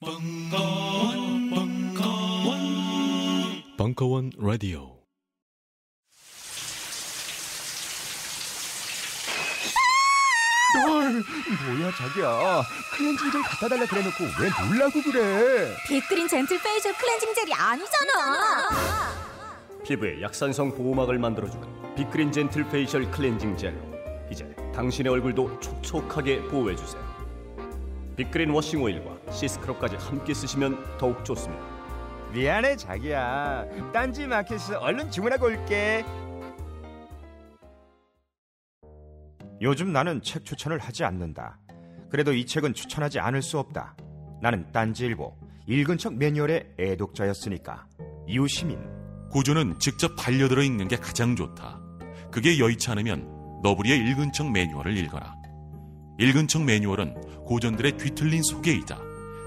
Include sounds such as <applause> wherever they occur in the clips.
벙커원, 벙커원, 벙커원 라디오. 뭐야 자기야? 클렌징 젤 갖다 달라 그래놓고 왜 놀라고 그래? 빅그린 젠틀 페이셜 클렌징 젤이 아니잖아. 피부에 약산성 보호막을 만들어주는 빅그린 젠틀 페이셜 클렌징 젤로 이제 당신의 얼굴도 촉촉하게 보호해주세요. 빅그린 워싱 오일과 시스크럽까지 함께 쓰시면 더욱 좋습니다. 미안해 자기야. 딴지 마켓에서 얼른 주문하고 올게. 요즘 나는 책 추천을 하지 않는다. 그래도 이 책은 추천하지 않을 수 없다. 나는 딴지일보 읽은 척 매뉴얼의 애독자였으니까. 이웃시민. 고전은 직접 반려들어 읽는 게 가장 좋다. 그게 여의치 않으면 너부리의 읽은 척 매뉴얼을 읽어라. 읽은 척 매뉴얼은 고전들의 뒤틀린 소개이자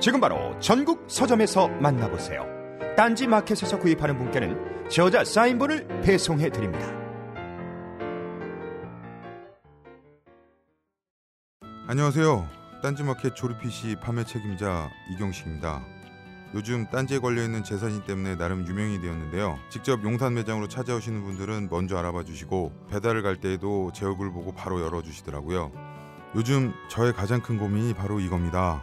지금 바로 전국 서점에서 만나보세요 딴지 마켓에서 구입하는 분께는 저자 사인본을 배송해 드립니다 안녕하세요. 딴지 마켓 조립 PC 판매 책임자 이경식입니다. 요즘 딴지에 걸려있는 재산이 때문에 나름 유명이 되었는데요. 직접 용산 매장으로 찾아오시는 분들은 먼저 알아봐 주시고 배달을 갈 때에도 제 얼굴 보고 바로 열어주시더라고요. 요즘 저의 가장 큰 고민이 바로 이겁니다.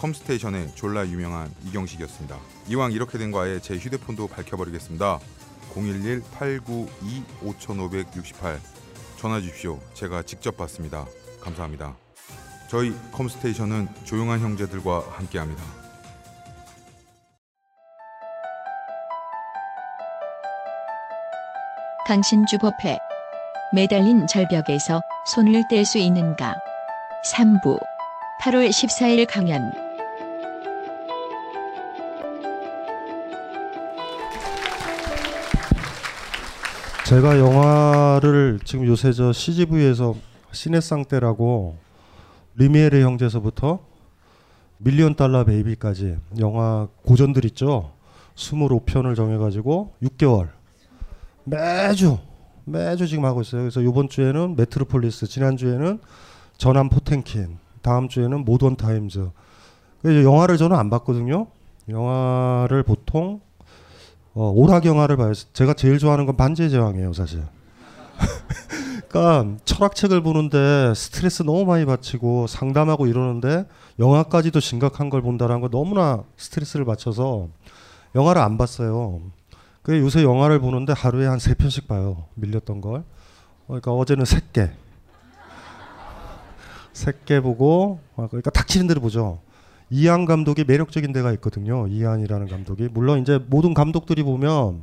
컴스테이션의 졸라 유명한 이경식이었습니다. 이왕 이렇게 된 거 아예 제 휴대폰도 밝혀버리겠습니다. 011-892-5568 전화 주십시오. 제가 직접 받습니다. 감사합니다. 저희 컴스테이션은 조용한 형제들과 함께합니다. 강신주 법회 매달린 절벽에서 손을 뗄 수 있는가 3부 8월 14일 강연 제가 영화를 지금 요새 저 CGV에서 시네상 때라고 리미에르 형제서부터 밀리언 달러 베이비까지 영화 고전들 있죠. 25편을 정해가지고 6개월 매주 매주 지금 하고 있어요. 그래서 이번 주에는 메트로폴리스, 지난 주에는 전함 포템킨, 다음 주에는 모던 타임즈. 그래서 영화를 저는 안 봤거든요. 영화를 보통 어, 오락 영화를 봐요. 제가 제일 좋아하는 건 반지의 제왕이에요, 사실. <laughs> 그러니까 철학책을 보는데 스트레스 너무 많이 받치고 상담하고 이러는데 영화까지도 심각한 걸 본다라는 거 너무나 스트레스를 받쳐서 영화를 안 봤어요. 그 요새 영화를 보는데 하루에 한 세 편씩 봐요. 밀렸던 걸. 어, 그러니까 어제는 세 개. <laughs> 세 개 보고 어, 그러니까 닥치는 대로 보죠. 이한 감독이 매력적인 데가 있거든요. 이한이라는 감독이 물론 이제 모든 감독들이 보면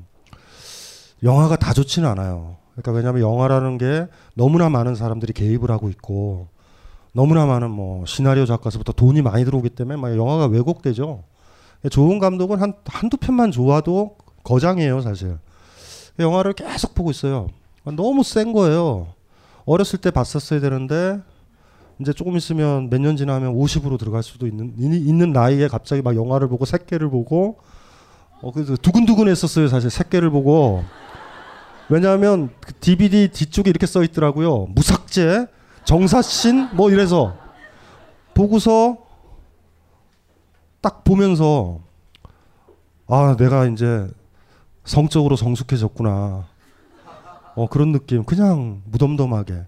영화가 다 좋지는 않아요. 그러니까 왜냐하면 영화라는 게 너무나 많은 사람들이 개입을 하고 있고 너무나 많은 뭐 시나리오 작가서부터 돈이 많이 들어오기 때문에 막 영화가 왜곡되죠. 좋은 감독은 한 한두 편만 좋아도 거장이에요, 사실. 영화를 계속 보고 있어요. 너무 센 거예요. 어렸을 때 봤었어야 되는데 이제 조금 있으면 몇 년 지나면 50으로 들어갈 수도 있는 있는 나이에 갑자기 막 영화를 보고 새끼를 보고 어 그래서 두근두근했었어요, 사실 새끼를 보고. 왜냐하면 그 DVD 뒤쪽에 이렇게 써 있더라고요. 무삭제, 정사신 뭐 이래서 보고서 딱 보면서 아 내가 이제 성적으로 성숙해졌구나. 어 그런 느낌 그냥 무덤덤하게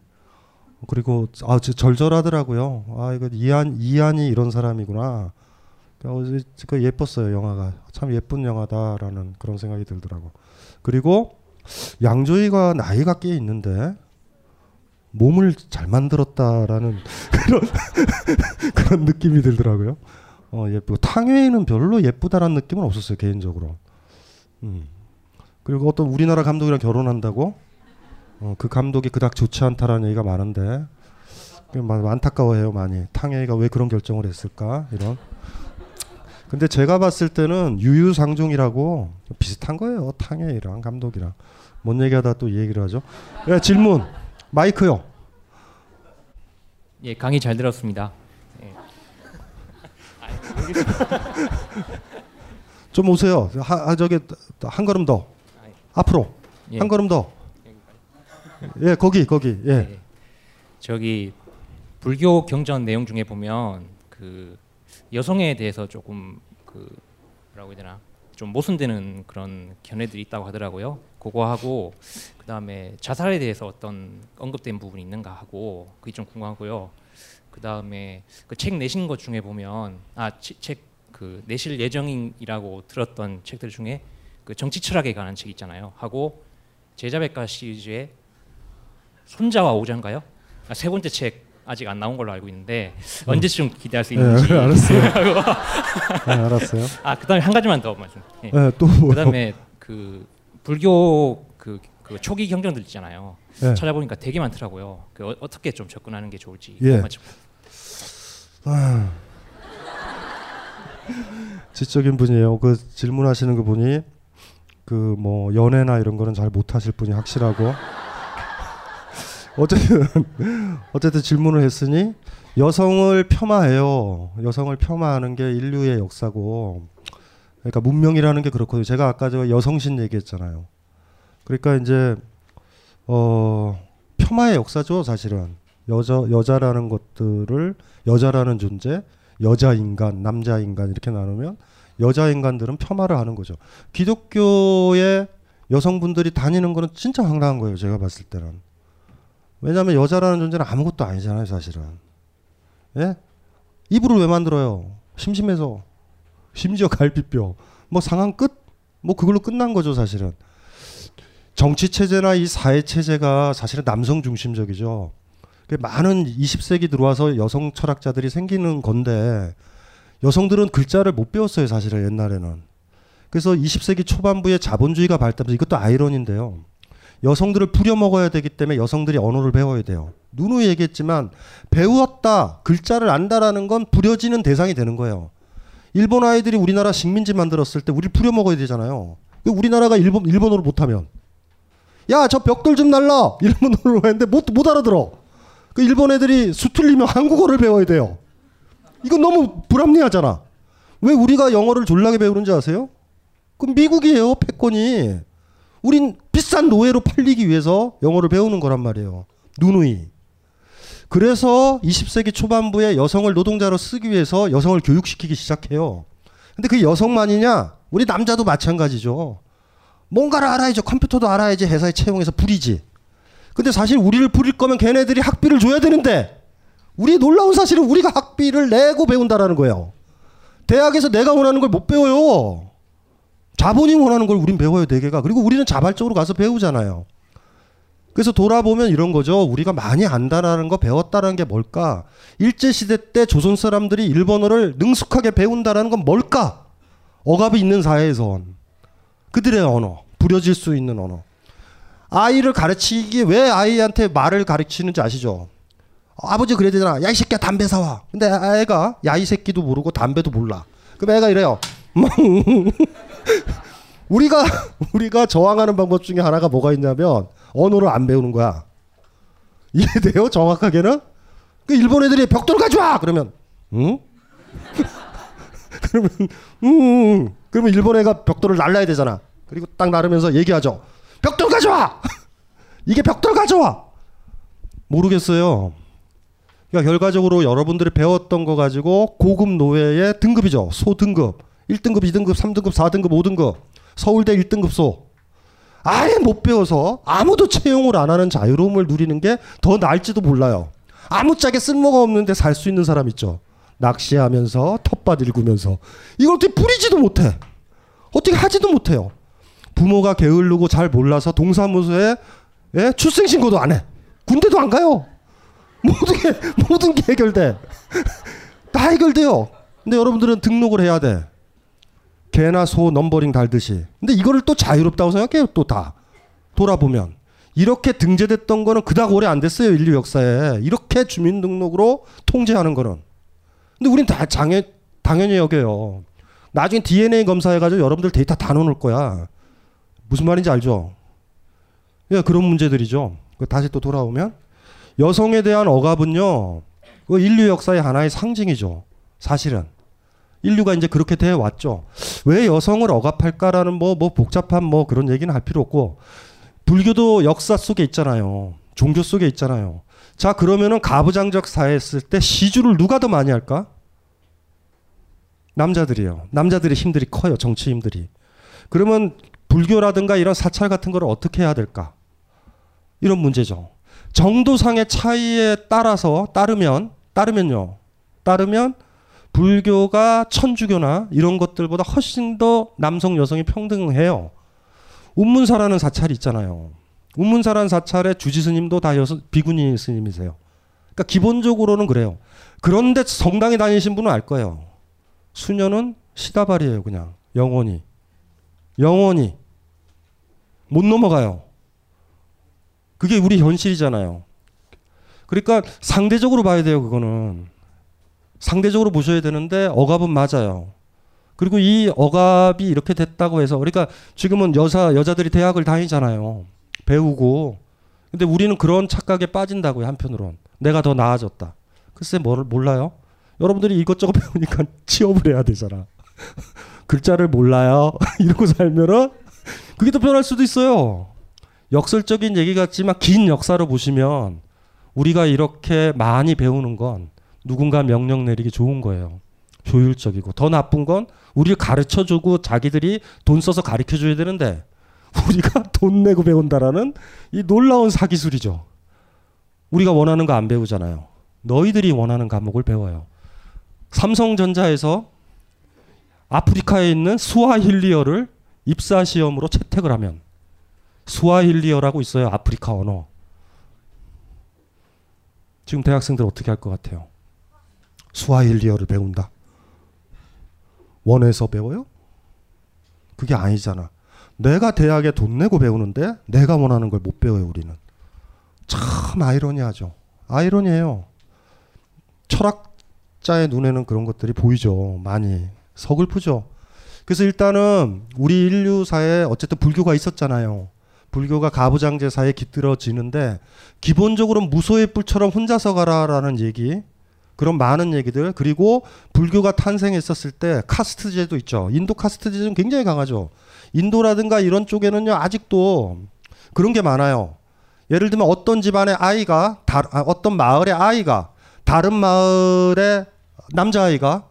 그리고 아 저- 절절하더라고요. 아 이거 이한 이한이 이런 사람이구나. 어, 그 예뻤어요 영화가 참 예쁜 영화다라는 그런 생각이 들더라고. 그리고 양조위가 나이가 꽤 있는데 몸을 잘 만들었다라는 <laughs> 그런 <laughs> 그런 느낌이 들더라고요. 어 예쁘고 탕웨이는 별로 예쁘다라는 느낌은 없었어요 개인적으로. 음. 그리고 어떤 우리나라 감독이랑 결혼한다고 어, 그 감독이 그닥 좋지 않다라는 얘기가 많은데 그 안타까워해요 많이 탕웨이가 왜 그런 결정을 했을까 이런. 근데 제가 봤을 때는 유유상종이라고 비슷한 거예요 탕웨이랑 감독이랑 뭔 얘기하다 또이 얘기를 하죠. 예, 질문 마이크요. 예 강의 잘 들었습니다. 예. 좀 오세요. 하, 저기 한 걸음 더 앞으로 예. 한 걸음 더. <laughs> 예 거기 거기 예. 예. 저기 불교 경전 내용 중에 보면 그 여성에 대해서 조금 그 뭐라고 해야 되나 좀 모순되는 그런 견해들이 있다고 하더라고요. 그거하고 그 다음에 자살에 대해서 어떤 언급된 부분이 있는가 하고 그게 좀 궁금하고요. 그 다음에 그 책 내신 것 중에 보면 아책 그 내실 예정이라고 들었던 책들 중에 그 정치 철학에 관한 책 있잖아요. 하고 제자백과 시리즈의 손자와 오자인가요? 아, 세 번째 책 아직 안 나온 걸로 알고 있는데 음. 언제쯤 기대할 수 네, 있는지 <laughs> 알았어요. <laughs> 네, 알았어요. 아 그다음에 한 가지만 더 말씀. 예. 네, 또 뭐요? 그다음에 그 불교 그, 그 초기 경전들 있잖아요. 네. 찾아보니까 되게 많더라고요. 그 어, 어떻게 좀 접근하는 게 좋을지. 예. 아. <laughs> 지적인 분이에요. 그 질문하시는 그 분이 그뭐 연애나 이런 거는 잘 못하실 분이 확실하고 어쨌든 <laughs> 어쨌든 질문을 했으니 여성을 폄하해요. 여성을 폄하하는 게 인류의 역사고 그러니까 문명이라는 게 그렇거든요. 제가 아까 저 여성신 얘기했잖아요. 그러니까 이제 어 폄하의 역사죠, 사실은. 여자 여자라는 것들을 여자라는 존재, 여자 인간, 남자 인간 이렇게 나누면 여자 인간들은 폄하를 하는 거죠. 기독교의 여성분들이 다니는 거는 진짜 황당한 거예요. 제가 봤을 때는. 왜냐하면 여자라는 존재는 아무것도 아니잖아요, 사실은. 예? 이불을 왜 만들어요? 심심해서. 심지어 갈비뼈. 뭐 상황 끝? 뭐 그걸로 끝난 거죠, 사실은. 정치 체제나 이 사회 체제가 사실은 남성 중심적이죠. 그 많은 20세기 들어와서 여성 철학자들이 생기는 건데 여성들은 글자를 못 배웠어요, 사실은 옛날에는. 그래서 20세기 초반부에 자본주의가 발달해서 이것도 아이러니인데요. 여성들을 부려먹어야 되기 때문에 여성들이 언어를 배워야 돼요. 누누이 얘기했지만 배웠다, 글자를 안다라는 건 부려지는 대상이 되는 거예요. 일본 아이들이 우리나라 식민지 만들었을 때 우리를 부려먹어야 되잖아요. 우리나라가 일본 일본어를 못하면 야 저 벽돌 좀 날라 <laughs> 일본어로 했는데 못, 못 알아들어. 그 일본 애들이 수틀리면 한국어를 배워야 돼요. 이건 너무 불합리하잖아. 왜 우리가 영어를 졸라게 배우는지 아세요? 그럼 미국이에요 패권이. 우린 비싼 노예로 팔리기 위해서 영어를 배우는 거란 말이에요. 누누이. 그래서 20세기 초반부에 여성을 노동자로 쓰기 위해서 여성을 교육시키기 시작해요. 근데 그 여성만이냐? 우리 남자도 마찬가지죠. 뭔가를 알아야죠. 컴퓨터도 알아야지 회사에 채용해서 부리지. 근데 사실 우리를 부릴 거면 걔네들이 학비를 줘야 되는데 우리 놀라운 사실은 우리가 학비를 내고 배운다라는 거예요. 대학에서 내가 원하는 걸 못 배워요. 자본이 원하는 걸 우린 배워요, 대개가. 그리고 우리는 자발적으로 가서 배우잖아요. 그래서 돌아보면 이런 거죠. 우리가 많이 안다라는 거 배웠다라는 게 뭘까? 일제시대 때 조선 사람들이 일본어를 능숙하게 배운다라는 건 뭘까? 억압이 있는 사회에선. 그들의 언어, 부려질 수 있는 언어. 아이를 가르치기에 왜 아이한테 말을 가르치는지 아시죠? 아버지 그래야 되잖아. 야 이 새끼야 담배 사와. 근데 애가 야 이 새끼도 모르고 담배도 몰라. 그럼 애가 이래요. <laughs> <laughs> 우리가 <laughs> 우리가 저항하는 방법 중에 하나가 뭐가 있냐면 언어를 안 배우는 거야. 이해돼요? 정확하게는? 그 일본 애들이 벽돌 가져와 그러면 응? <laughs> 그러면 음 그러면 일본 애가 벽돌을 날라야 되잖아. 그리고 딱 나르면서 얘기하죠. 벽돌 가져와. 이게 벽돌 가져와. 모르겠어요. 그러니까 결과적으로 여러분들이 배웠던 거 가지고 고급 노예의 등급이죠. 소등급. 1등급, 2등급, 3등급, 4등급, 5등급. 서울대 1등급소. 아예 못 배워서 아무도 채용을 안 하는 자유로움을 누리는 게 더 나을지도 몰라요. 아무짝에 쓸모가 없는데 살 수 있는 사람 있죠. 낚시하면서 텃밭 일구면서 이걸 어떻게 뿌리지도 못해. 어떻게 하지도 못해요. 부모가 게을르고 잘 몰라서 동사무소에 예? 출생신고도 안 해. 군대도 안 가요. 모든 게 모든 게 해결돼. <laughs> 다 해결돼요. 근데 여러분들은 등록을 해야 돼. 개나 소 넘버링 달듯이. 근데 이거를 또 자유롭다고 생각해요. 또 다. 돌아보면. 이렇게 등재됐던 거는 그닥 오래 안 됐어요. 인류 역사에. 이렇게 주민등록으로 통제하는 거는. 근데 우린 다 장애, 당연히 여겨요. 나중에 DNA 검사해가지고 여러분들 데이터 다 넣어놓을 거야. 무슨 말인지 알죠? 예, 그런 문제들이죠. 그 다시 또 돌아오면 여성에 대한 억압은요. 그 인류 역사의 하나의 상징이죠. 사실은. 인류가 이제 그렇게 돼 왔죠. 왜 여성을 억압할까라는 뭐, 뭐 복잡한 뭐 그런 얘기는 할 필요 없고, 불교도 역사 속에 있잖아요. 종교 속에 있잖아요. 자, 그러면은 가부장적 사회였을 때 시주를 누가 더 많이 할까? 남자들이요. 남자들의 힘들이 커요. 정치 힘들이. 그러면 불교라든가 이런 사찰 같은 걸 어떻게 해야 될까? 이런 문제죠. 정도상의 차이에 따라서 따르면 따르면요. 따르면 불교가 천주교나 이런 것들보다 훨씬 더 남성 여성이 평등해요. 운문사라는 사찰이 있잖아요. 운문사라는 사찰의 주지 스님도 다 여성 비구니 스님이세요. 그러니까 기본적으로는 그래요. 그런데 성당에 다니신 분은 알 거예요. 수녀는 시다발이에요, 그냥 영원히. 영원히 못 넘어가요. 그게 우리 현실이잖아요. 그러니까 상대적으로 봐야 돼요, 그거는. 상대적으로 보셔야 되는데 억압은 맞아요. 그리고 이 억압이 이렇게 됐다고 해서 그러니까 지금은 여자 여자들이 대학을 다니잖아요. 배우고. 근데 우리는 그런 착각에 빠진다고요, 한편으론. 내가 더 나아졌다. 글쎄 뭘 몰라요? 여러분들이 이것저것 <laughs> 배우니까 취업을 해야 되잖아. <laughs> 글자를 몰라요. <laughs> 이러고 살면은 그게 더 편할 수도 있어요. 역설적인 얘기 같지만 긴 역사로 보시면 우리가 이렇게 많이 배우는 건 누군가 명령 내리기 좋은 거예요. 효율적이고 더 나쁜 건 우리를 가르쳐 주고 자기들이 돈 써서 가르쳐 줘야 되는데 <laughs> 우리가 돈 내고 배운다라는 이 놀라운 사기술이죠. 우리가 원하는 거 안 배우잖아요. 너희들이 원하는 과목을 배워요. 삼성전자에서 아프리카에 있는 스와힐리어를 입사 시험으로 채택을 하면 스와힐리어라고 있어요. 아프리카 언어. 지금 대학생들 어떻게 할 것 같아요? 스와힐리어를 배운다. 원에서 배워요? 그게 아니잖아. 내가 대학에 돈 내고 배우는데 내가 원하는 걸 못 배워요, 우리는. 참 아이러니하죠. 아이러니해요. 철학자의 눈에는 그런 것들이 보이죠. 많이. 서글프죠. 그래서 일단은 우리 인류사에 어쨌든 불교가 있었잖아요. 불교가 가부장제사에 깃들어지는데 기본적으로 무소의 뿔처럼 혼자서 가라라는 얘기 그런 많은 얘기들 그리고 불교가 탄생했었을 때 카스트제도 있죠. 인도 카스트제는 굉장히 강하죠. 인도라든가 이런 쪽에는요 아직도 그런 게 많아요. 예를 들면 어떤 집안의 아이가 다, 아, 어떤 마을의 아이가 다른 마을의 남자아이가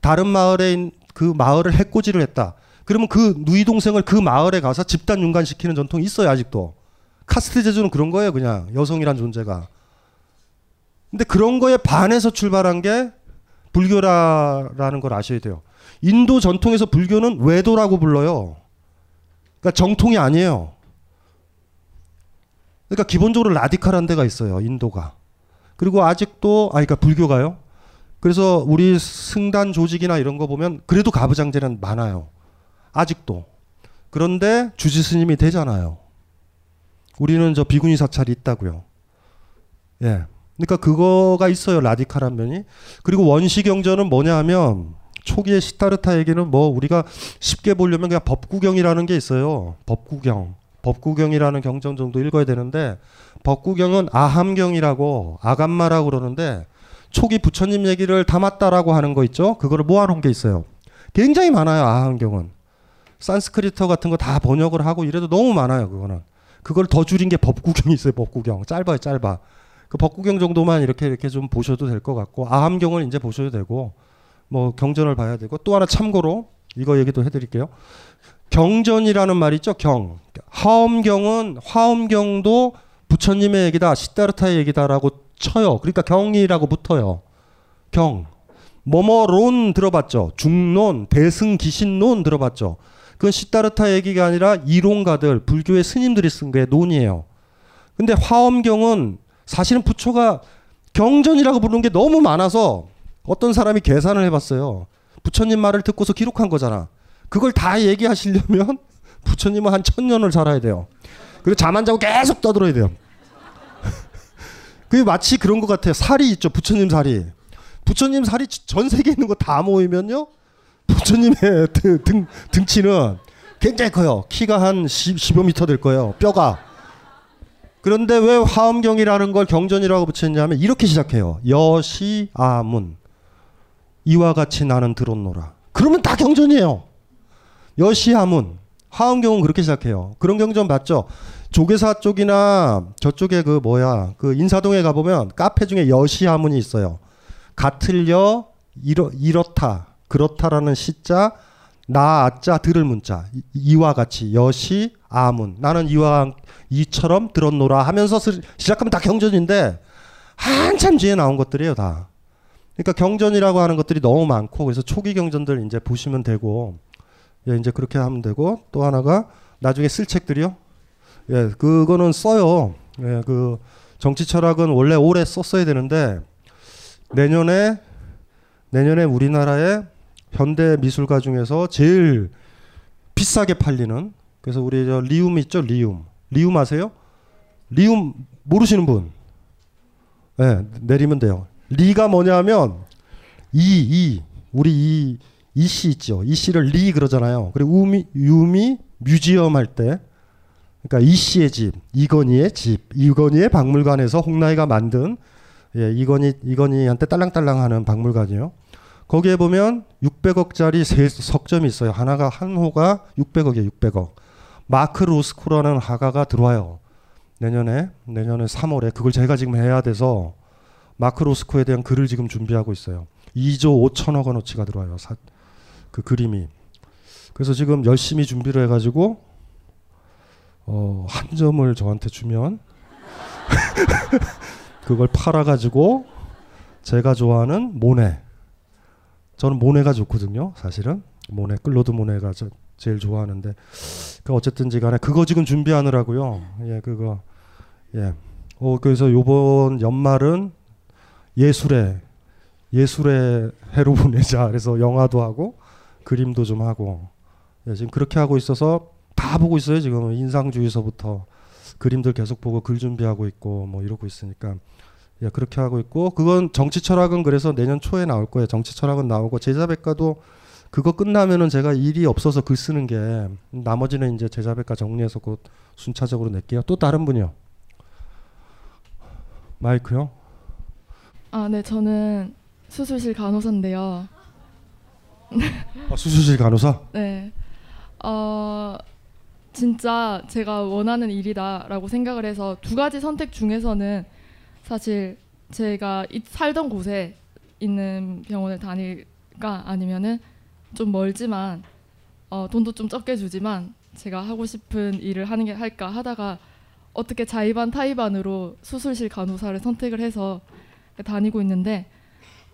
다른 마을에 그 마을을 해코지를 했다. 그러면 그 누이 동생을 그 마을에 가서 집단 윤관시키는 전통이 있어요 아직도. 카스트 제도는 그런 거예요 그냥 여성이란 존재가. 근데 그런 거에 반해서 출발한 게 불교라라는 걸 아셔야 돼요. 인도 전통에서 불교는 외도라고 불러요. 그러니까 정통이 아니에요. 그러니까 기본적으로 라디칼한 데가 있어요 인도가. 그리고 아직도 아 그러니까 불교가요. 그래서 우리 승단 조직이나 이런 거 보면 그래도 가부장제는 많아요. 아직도. 그런데 주지 스님이 되잖아요. 우리는 저 비구니 사찰이 있다고요. 예. 그러니까 그거가 있어요. 라디칼한 면이. 그리고 원시 경전은 뭐냐 하면 초기에 시타르타 얘기는 뭐 우리가 쉽게 보려면 그냥 법구경이라는 게 있어요. 법구경. 법구경이라는 경전 정도 읽어야 되는데 법구경은 아함경이라고 아감마라고 그러는데 초기 부처님 얘기를 담았다라고 하는 거 있죠? 그거를 모아놓은 게 있어요. 굉장히 많아요. 아함경은. 산스크리터 같은 거 다 번역을 하고 이래도 너무 많아요. 그거는. 그걸 더 줄인 게 법구경이 있어요. 법구경. 짧아요. 짧아. 그 법구경 정도만 이렇게 이렇게 좀 보셔도 될 것 같고 아함경을 이제 보셔도 되고 뭐 경전을 봐야 되고 또 하나 참고로 이거 얘기도 해드릴게요. 경전이라는 말 있죠. 경. 화엄경은 화엄경도 부처님의 얘기다, 시다르타의 얘기다라고 쳐요. 그러니까 경이라고 붙어요. 경. 뭐뭐론 들어봤죠. 중론, 대승기신론 들어봤죠. 그건 시다르타 얘기가 아니라 이론가들, 불교의 스님들이 쓴 게 논이에요. 근데 화엄경은 사실은 부처가 경전이라고 부르는 게 너무 많아서 어떤 사람이 계산을 해봤어요. 부처님 말을 듣고서 기록한 거잖아. 그걸 다 얘기하시려면 <laughs> 부처님은 한 천년을 살아야 돼요. 그리고 잠 안 자고 계속 떠들어야 돼요. <laughs> 그게 마치 그런 것 같아요. 살이 있죠. 부처님 살이. 부처님 살이 전 세계에 있는 거 다 모이면요. 부처님의 <laughs> 등, 등, 등치는 굉장히 커요. 키가 한 10, 10여 미터 될 거예요. 뼈가. 그런데 왜 화엄경이라는 걸 경전이라고 붙였냐면 이렇게 시작해요. 여시아문. 이와 같이 나는 들었노라. 그러면 다 경전이에요. 여시아문. 화엄경은 그렇게 시작해요. 그런 경전 맞죠? 조계사 쪽이나 저쪽에 그 뭐야 그 인사동에 가보면 카페 중에 여시아문이 있어요. 같을려 이렇, 이렇다 그렇다라는 시자 나 아자 들을 문자 이- 이와 같이 여시 아문 나는 이와 이처럼 들었노라 하면서 스- 시작하면 다 경전인데 한참 뒤에 나온 것들이에요 다. 그러니까 경전이라고 하는 것들이 너무 많고 그래서 초기 경전들 이제 보시면 되고 예, 이제 그렇게 하면 되고 또 하나가 나중에 쓸 책들이요. 예, 그거는 써요. 예, 그 정치 철학은 원래 올해 썼어야 되는데 내년에 내년에 우리나라의 현대 미술가 중에서 제일 비싸게 팔리는 그래서 우리 저 리움 있죠 리움 리움 아세요? 리움 모르시는 분? 네, 내리면 돼요. 리가 뭐냐면 이, 이 우리 이 이씨 있죠. 이 씨를 리 그러잖아요. 그리고 움이 움이 museum 할 때 그러니까 이 씨의 집, 이건희의 집, 이건희의 박물관에서 홍라희가 만든 예, 이건희 이건희한테 딸랑딸랑 하는 박물관이요. 거기에 보면 600억짜리 세 석점이 있어요. 하나가 한 호가 600억이에요. 600억. 마크 로스코라는 화가가 들어와요. 내년에 내년에 3월에 그걸 제가 지금 해야 돼서 마크 로스코에 대한 글을 지금 준비하고 있어요. 2조 5천억 원어치가 들어와요. 사, 그 그림이. 그래서 지금 열심히 준비를 해가지고 어, 한 점을 저한테 주면 <laughs> 그걸 팔아가지고 제가 좋아하는 모네. 저는 모네가 좋거든요. 사실은 모네 클로드 모네가 저 제일 좋아하는데 그 어쨌든지 간에 그거 지금 준비하느라고요. 예, 그거 예. 어 그래서 요번 연말은 예술의 예술의 해로 <laughs> 보내자. 그래서 영화도 하고 그림도 좀 하고 예, 지금 그렇게 하고 있어서 다 보고 있어요. 지금 인상주의서부터 그림들 계속 보고 글 준비하고 있고 뭐 이러고 있으니까 예, 그렇게 하고 있고 그건 정치 철학은 그래서 내년 초에 나올 거예요. 정치 철학은 나오고 제자백과도 그거 끝나면은 제가 일이 없어서 글 쓰는 게 나머지는 이제 제자백과 정리해서 곧 순차적으로 낼게요. 또 다른 분이요. 마이크요. 아, 네, 저는 수술실 간호사인데요. 아, 수술실 간호사. <laughs> 네. 어, 진짜 제가 원하는 일이다라고 생각을 해서 두 가지 선택 중에서는 사실 제가 이- 살던 곳에 있는 병원을 다닐까 아니면은 좀 멀지만 어, 돈도 좀 적게 주지만 제가 하고 싶은 일을 하는 게 할까 하다가 어떻게 자의반 타의반으로 수술실 간호사를 선택을 해서 다니고 있는데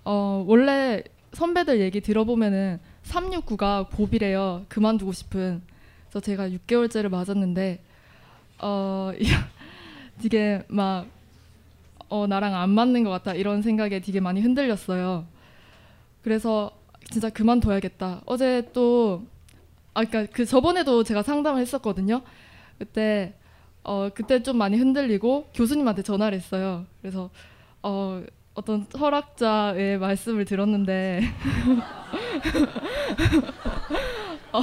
어, 원래 선배들 얘기 들어보면은 369가 고비래요. 그만두고 싶은. 그래서 제가 6개월째를 맞았는데 어 <laughs> 되게 막 어, 나랑 안 맞는 것 같다 이런 생각에 되게 많이 흔들렸어요. 그래서 진짜 그만둬야겠다. 어제 또 아, 그러니까 그 저번에도 제가 상담을 했었거든요. 그때 어 그때 좀 많이 흔들리고 교수님한테 전화를 했어요. 그래서 어 어떤 철학자의 말씀을 들었는데 <laughs> 어,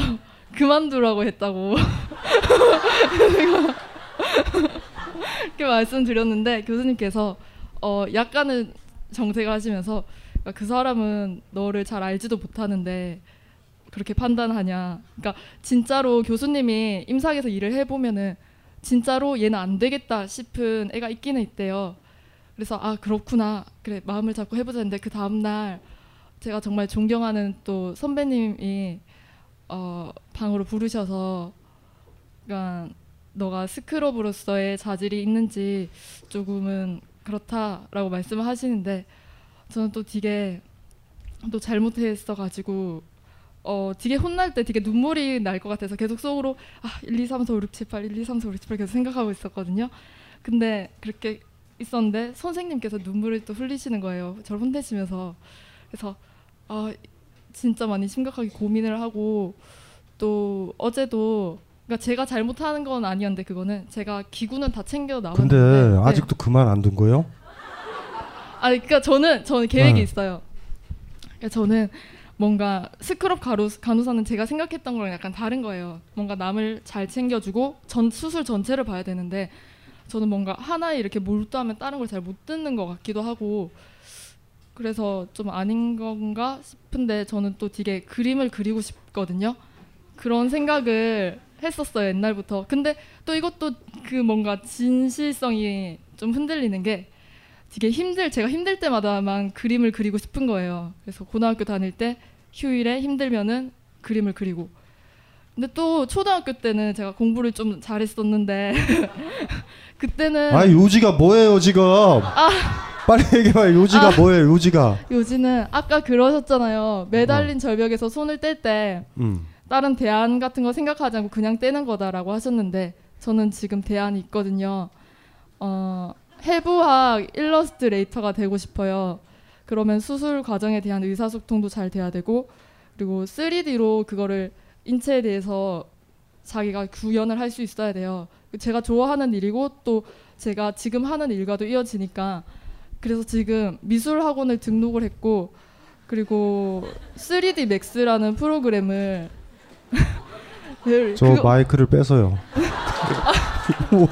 그만두라고 했다고 <laughs> 이렇게 말씀드렸는데 교수님께서 어 약간은 정색을 하시면서 그러니까 그 사람은 너를 잘 알지도 못하는데 그렇게 판단하냐. 그러니까 진짜로 교수님이 임상에서 일을 해보면은 진짜로 얘는 안 되겠다 싶은 애가 있기는 있대요. 그래서 아 그렇구나 그래 마음을 잡고 해보자 했는데 그 다음 날 제가 정말 존경하는 또 선배님이 어 방으로 부르셔서 그러니까 너가 스크럽으로서의 자질이 있는지 조금은 그렇다라고 말씀을 하시는데 저는 또 되게 또 잘못했어 가지고 어 되게 혼날 때 되게 눈물이 날 것 같아서 계속 속으로 아 1, 2, 3, 4, 5, 6, 7, 8, 1, 2, 3, 4, 5, 6, 7, 8 계속 생각하고 있었거든요. 근데 그렇게 있었는데 선생님께서 눈물을 또 흘리시는 거예요. 저를 혼내시면서 그래서 아 진짜 많이 심각하게 고민을 하고 또 어제도 그러니까 제가 잘못하는 건 아니었는데 그거는 제가 기구는 다 챙겨 나왔는데 근데 네. 아직도 그만 안 둔 거예요? 아 그러니까 저는 저는 계획이 네. 있어요. 그러니까 저는 뭔가 스크럽 가루, 간호사는 제가 생각했던 거랑 약간 다른 거예요. 뭔가 남을 잘 챙겨주고 전 수술 전체를 봐야 되는데 저는 뭔가 하나에 이렇게 몰두하면 다른 걸 잘 못 듣는 것 같기도 하고 그래서 좀 아닌 건가 싶은데 저는 또 되게 그림을 그리고 싶거든요. 그런 생각을 했었어요 옛날부터. 근데 또 이것도 그 뭔가 진실성이 좀 흔들리는 게 되게 힘들 제가 힘들 때마다만 그림을 그리고 싶은 거예요. 그래서 고등학교 다닐 때 휴일에 힘들면은 그림을 그리고. 근데 또 초등학교 때는 제가 공부를 좀 잘했었는데 <laughs> 그때는 아 요지가 뭐예요 지금? 빨리 얘기해봐. 요지가 아. 뭐예요? 요지가. 요지는 아까 그러셨잖아요. 매달린 절벽에서 손을 뗄때 음. 다른 대안 같은 거 생각하지 않고 그냥 떼는 거다라고 하셨는데 저는 지금 대안이 있거든요. 어, 해부학 일러스트레이터가 되고 싶어요. 그러면 수술 과정에 대한 의사소통도 잘 돼야 되고 그리고 3D로 그거를 인체에 대해서 자기가 구현을 할 수 있어야 돼요. 제가 좋아하는 일이고 또 제가 지금 하는 일과도 이어지니까 그래서 지금 미술 학원을 등록을 했고 그리고 3D 맥스라는 프로그램을 <laughs> 저 마이크를 뺏어요. <laughs> <laughs> 뭐,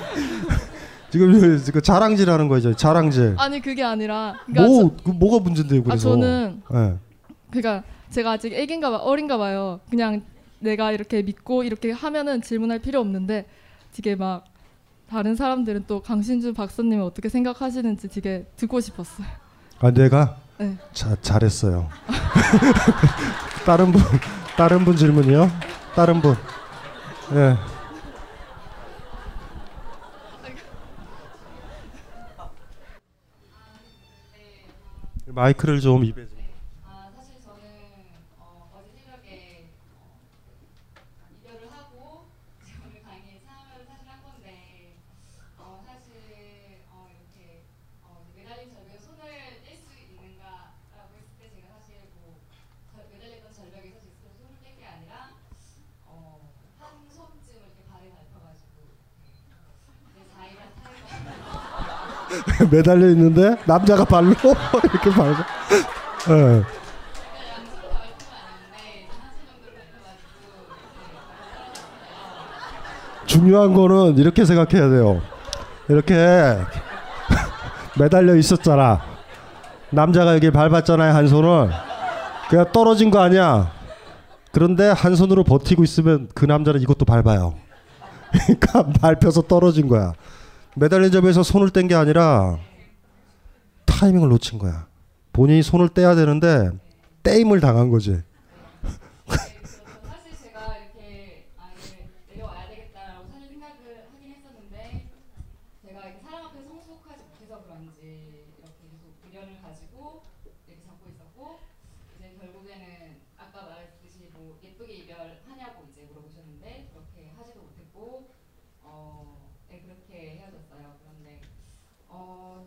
지금 지금 자랑질하는 거죠. 자랑질. 아니 그게 아니라 그러니까 뭐그 뭐가 문제인데요? 아, 그래서. 저는 예. 그러니까 제가 아직 애긴가 봐 어린가 봐요. 그냥 내가 이렇게 믿고 이렇게 하면은 질문할 필요 없는데 되게 막 다른 사람들은 또 강신주 박사님이 어떻게 생각하시는지 되게 듣고 싶었어요. 아 내가 네. 자, 잘했어요. <laughs> 다른 분 다른 분 질문이요? 다른 분. 예. 마이크를 좀 입에 좀. 아 사실 저는 어, 어제 새벽에 어, 이별을 하고 오늘 강의에 참여를 사실 한 건데 어, 사실 어, 이렇게 어, 매달린 절벽에 손을 뗄 수 있는가라고 했을 때 제가 사실 뭐 절- 매달렸던 절벽에서 제 스스로 손을 뗄 게 아니라 어, 한 손쯤 이렇게 발에 밟혀가지고 내 자의가 타이가 <laughs> 매달려 있는데 남자가 발로 <laughs> 이렇게 밟아. 예. 중요한 거는 이렇게 생각해야 돼요. 이렇게 <laughs> 매달려 있었잖아. 남자가 여기 밟았잖아요, 한 손을. 그냥 떨어진 거 아니야. 그런데 한 손으로 버티고 있으면 그 남자는 이것도 밟아요. 그러니까 밟혀서 떨어진 거야. 매달린 점에서 손을 뗀 게 아니라 타이밍을 놓친 거야. 본인이 손을 떼야 되는데 떼임을 당한 거지. 사실 제가 이렇게 아 이제 내려와야 되겠다라고 사실 생각을 하긴 했었는데 제가 이렇게 사람 앞에 성숙하지 못해서 그런지 이렇게 계속 미련을 가지고 이렇게 잡고 있었고 이제 결국에는 아까 말했듯이 뭐 예쁘게 이별하냐고 이제 물어보셨는데 그렇게 하지도 못했고 어 네, 그렇게 헤어졌어요. 그런데 어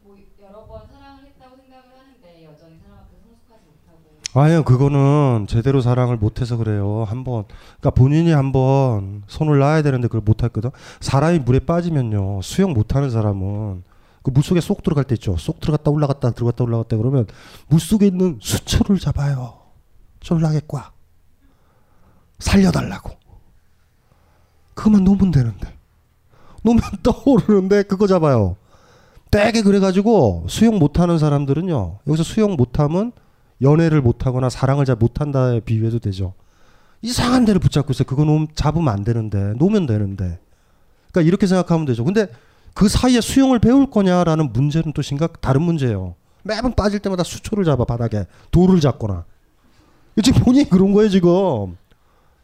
뭐 여러 번 사랑을 했다고 생각을 하는데 여전히 사람 앞에 성숙하지 못하고 아니요, 그거는 제대로 사랑을 못해서 그래요. 한번, 그러니까 본인이 한번 손을 놔야 되는데 그걸 못했거든. 사람이 물에 빠지면요, 수영 못하는 사람은 그 물 속에 쏙 들어갈 때 있죠. 쏙 들어갔다 올라갔다 들어갔다 올라갔다 그러면 물 속에 있는 수초를 잡아요. 쫄라겠과 살려달라고. 그만 놓으면 되는데. 놓으면 <laughs> 떠오르는데 그거 잡아요. 되게 그래가지고 수영 못하는 사람들은요. 여기서 수영 못하면 연애를 못하거나 사랑을 잘 못한다에 비유해도 되죠. 이상한 데를 붙잡고 있어요. 그거 놓으면 잡으면 안 되는데 놓으면 되는데. 그러니까 이렇게 생각하면 되죠. 근데 그 사이에 수영을 배울 거냐라는 문제는 또 심각 다른 문제예요. 매번 빠질 때마다 수초를 잡아 바닥에 돌을 잡거나. 지금 본인이 그런 거예요 지금.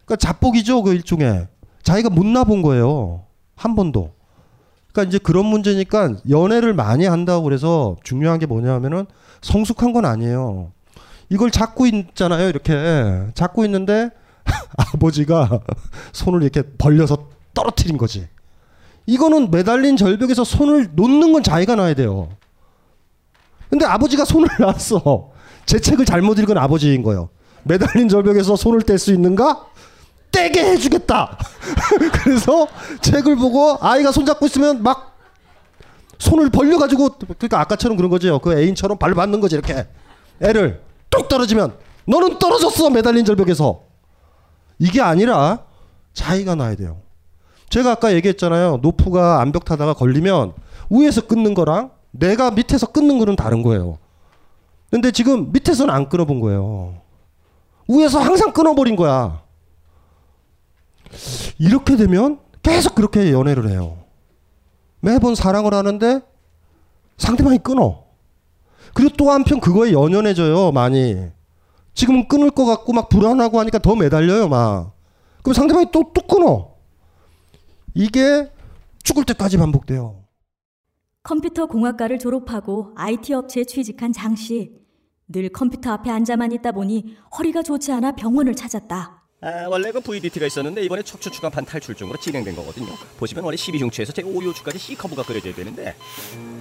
그러니까 잡복이죠 그 일종의. 자기가 못 나본 거예요 한 번도. 그러니까 이제 그런 문제니까 연애를 많이 한다고 그래서 중요한 게 뭐냐면은 성숙한 건 아니에요. 이걸 잡고 있잖아요. 이렇게 잡고 있는데 <laughs> 아버지가 <laughs> 손을 이렇게 벌려서 떨어뜨린 거지. 이거는 매달린 절벽에서 손을 놓는 건 자기가 놔야 돼요. 근데 아버지가 손을 <laughs> 놨어. 제 책을 잘못 읽은 아버지인 거예요. 매달린 절벽에서 손을 뗄 수 있는가? 떼게 해주겠다. 그래서 책을 보고 아이가 손잡고 있으면 막 손을 벌려가지고 그러니까 아까처럼 그런 거죠. 그 애인처럼 발로 받는 거지 이렇게 애를 뚝 떨어지면 너는 떨어졌어 매달린 절벽에서 이게 아니라 자기가 놔야 돼요. 제가 아까 얘기했잖아요. 노프가 암벽 타다가 걸리면 위에서 끊는 거랑 내가 밑에서 끊는 거는 다른 거예요. 근데 지금 밑에서는 안 끊어본 거예요. 위에서 항상 끊어버린 거야. 이렇게 되면 계속 그렇게 연애를 해요. 매번 사랑을 하는데 상대방이 끊어. 그리고 또 한편 그거에 연연해져요, 많이. 지금은 끊을 것 같고 막 불안하고 하니까 더 매달려요, 막. 그럼 상대방이 또, 또 끊어. 이게 죽을 때까지 반복돼요. 컴퓨터 공학과를 졸업하고 IT 업체에 취직한 장 씨. 늘 컴퓨터 앞에 앉아만 있다 보니 허리가 좋지 않아 병원을 찾았다. 아, 원래 그 VDT가 있었는데 이번에 척추 추간판 탈출증으로 진행된 거거든요. 보시면 원래 12중추에서 제 5요추까지 C 커브가 그려져야 되는데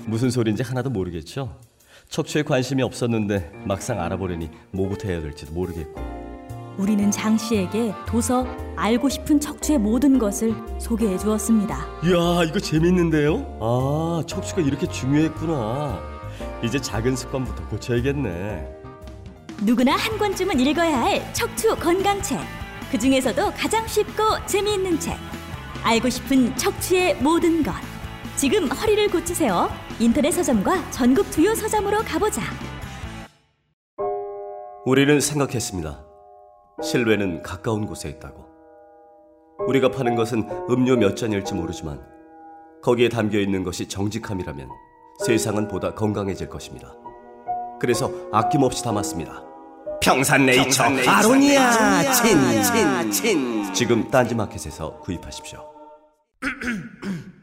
무슨 소리인지 하나도 모르겠죠. 척추에 관심이 없었는데 막상 알아보려니 뭐부터 해야 될지도 모르겠고. 우리는 장 씨에게 도서 알고 싶은 척추의 모든 것을 소개해 주었습니다. 이야, 이거 재밌는데요? 아, 척추가 이렇게 중요했구나. 이제 작은 습관부터 고쳐야겠네. 누구나 한 권쯤은 읽어야 할 척추 건강책. 그 중에서도 가장 쉽고 재미있는 책. 알고 싶은 척추의 모든 것. 지금 허리를 고치세요. 인터넷 서점과 전국 주요 서점으로 가보자. 우리는 생각했습니다. 실외는 가까운 곳에 있다고. 우리가 파는 것은 음료 몇 잔일지 모르지만 거기에 담겨 있는 것이 정직함이라면 세상은 보다 건강해질 것입니다. 그래서 아낌없이 담았습니다. 평산네이처 아로니아 친친친 지금 딴지마켓에서 구입하십시오. <clears throat>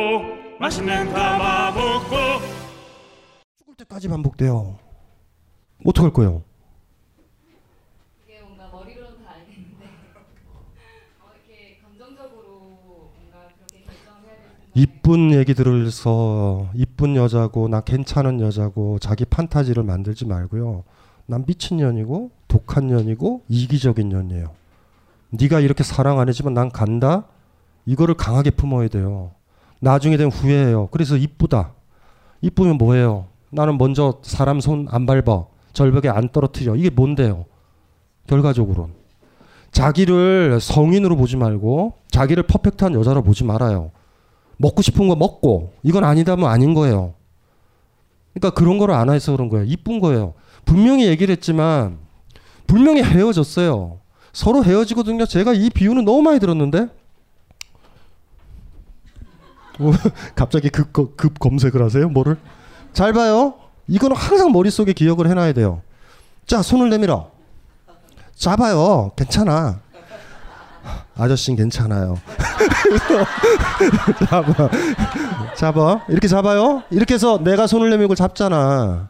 맛있는 감아볶고 죽을 때까지 반복돼요. 어떡할 거예요? 이게 뭔가 머리로는 다 알겠는데 <laughs> 어, 이렇게 감정적으로 뭔가 그렇게 결정을 해야 되는 이쁜 얘기 들어서 이쁜 여자고 나 괜찮은 여자고 자기 판타지를 만들지 말고요. 난 미친 년이고 독한 년이고 이기적인 년이에요. 네가 이렇게 사랑 안 해지만 난 간다. 이거를 강하게 품어야 돼요. 나중에 되면 후회해요. 그래서 이쁘다. 이쁘면 뭐예요? 나는 먼저 사람 손 안 밟아. 절벽에 안 떨어뜨려. 이게 뭔데요? 결과적으로는. 자기를 성인으로 보지 말고 자기를 퍼펙트한 여자로 보지 말아요. 먹고 싶은 거 먹고 이건 아니다면 아닌 거예요. 그러니까 그런 거를 안 해서 그런 거예요. 이쁜 거예요. 분명히 얘기를 했지만 분명히 헤어졌어요. 서로 헤어지거든요. 제가 이 비유는 너무 많이 들었는데 어, <laughs> 갑자기 급, 급, 급 검색을 하세요? 뭐를? 잘 봐요. 이거는 항상 머릿속에 기억을 해놔야 돼요. 자, 손을 내밀어. 잡아요. 괜찮아. 아저씨는 괜찮아요. <laughs> 잡아. 잡아. 이렇게 잡아요. 이렇게 해서 내가 손을 내밀고 잡잖아.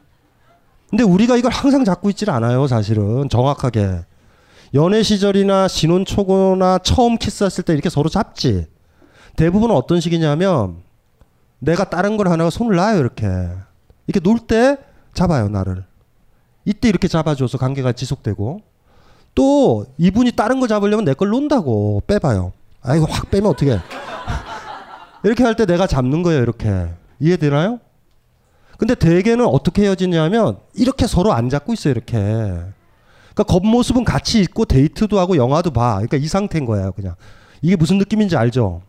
근데 우리가 이걸 항상 잡고 있질 않아요, 사실은. 정확하게. 연애 시절이나 신혼 초고나 처음 키스했을 때 이렇게 서로 잡지. 대부분은 어떤 식이냐면 내가 다른 걸 하나가 손을 놔요, 이렇게. 이렇게 놀 때 잡아요, 나를. 이때 이렇게 잡아줘서 관계가 지속되고 또 이분이 다른 거 잡으려면 내 걸 논다고 빼봐요. 아 이거 확 빼면 어떻게? <laughs> 이렇게 할 때 내가 잡는 거예요. 이렇게 이해되나요? 근데 대개는 어떻게 헤어지냐면 이렇게 서로 안 잡고 있어요. 이렇게. 그러니까 겉모습은 같이 있고 데이트도 하고 영화도 봐. 그러니까 이 상태인 거예요. 그냥 이게 무슨 느낌인지 알죠?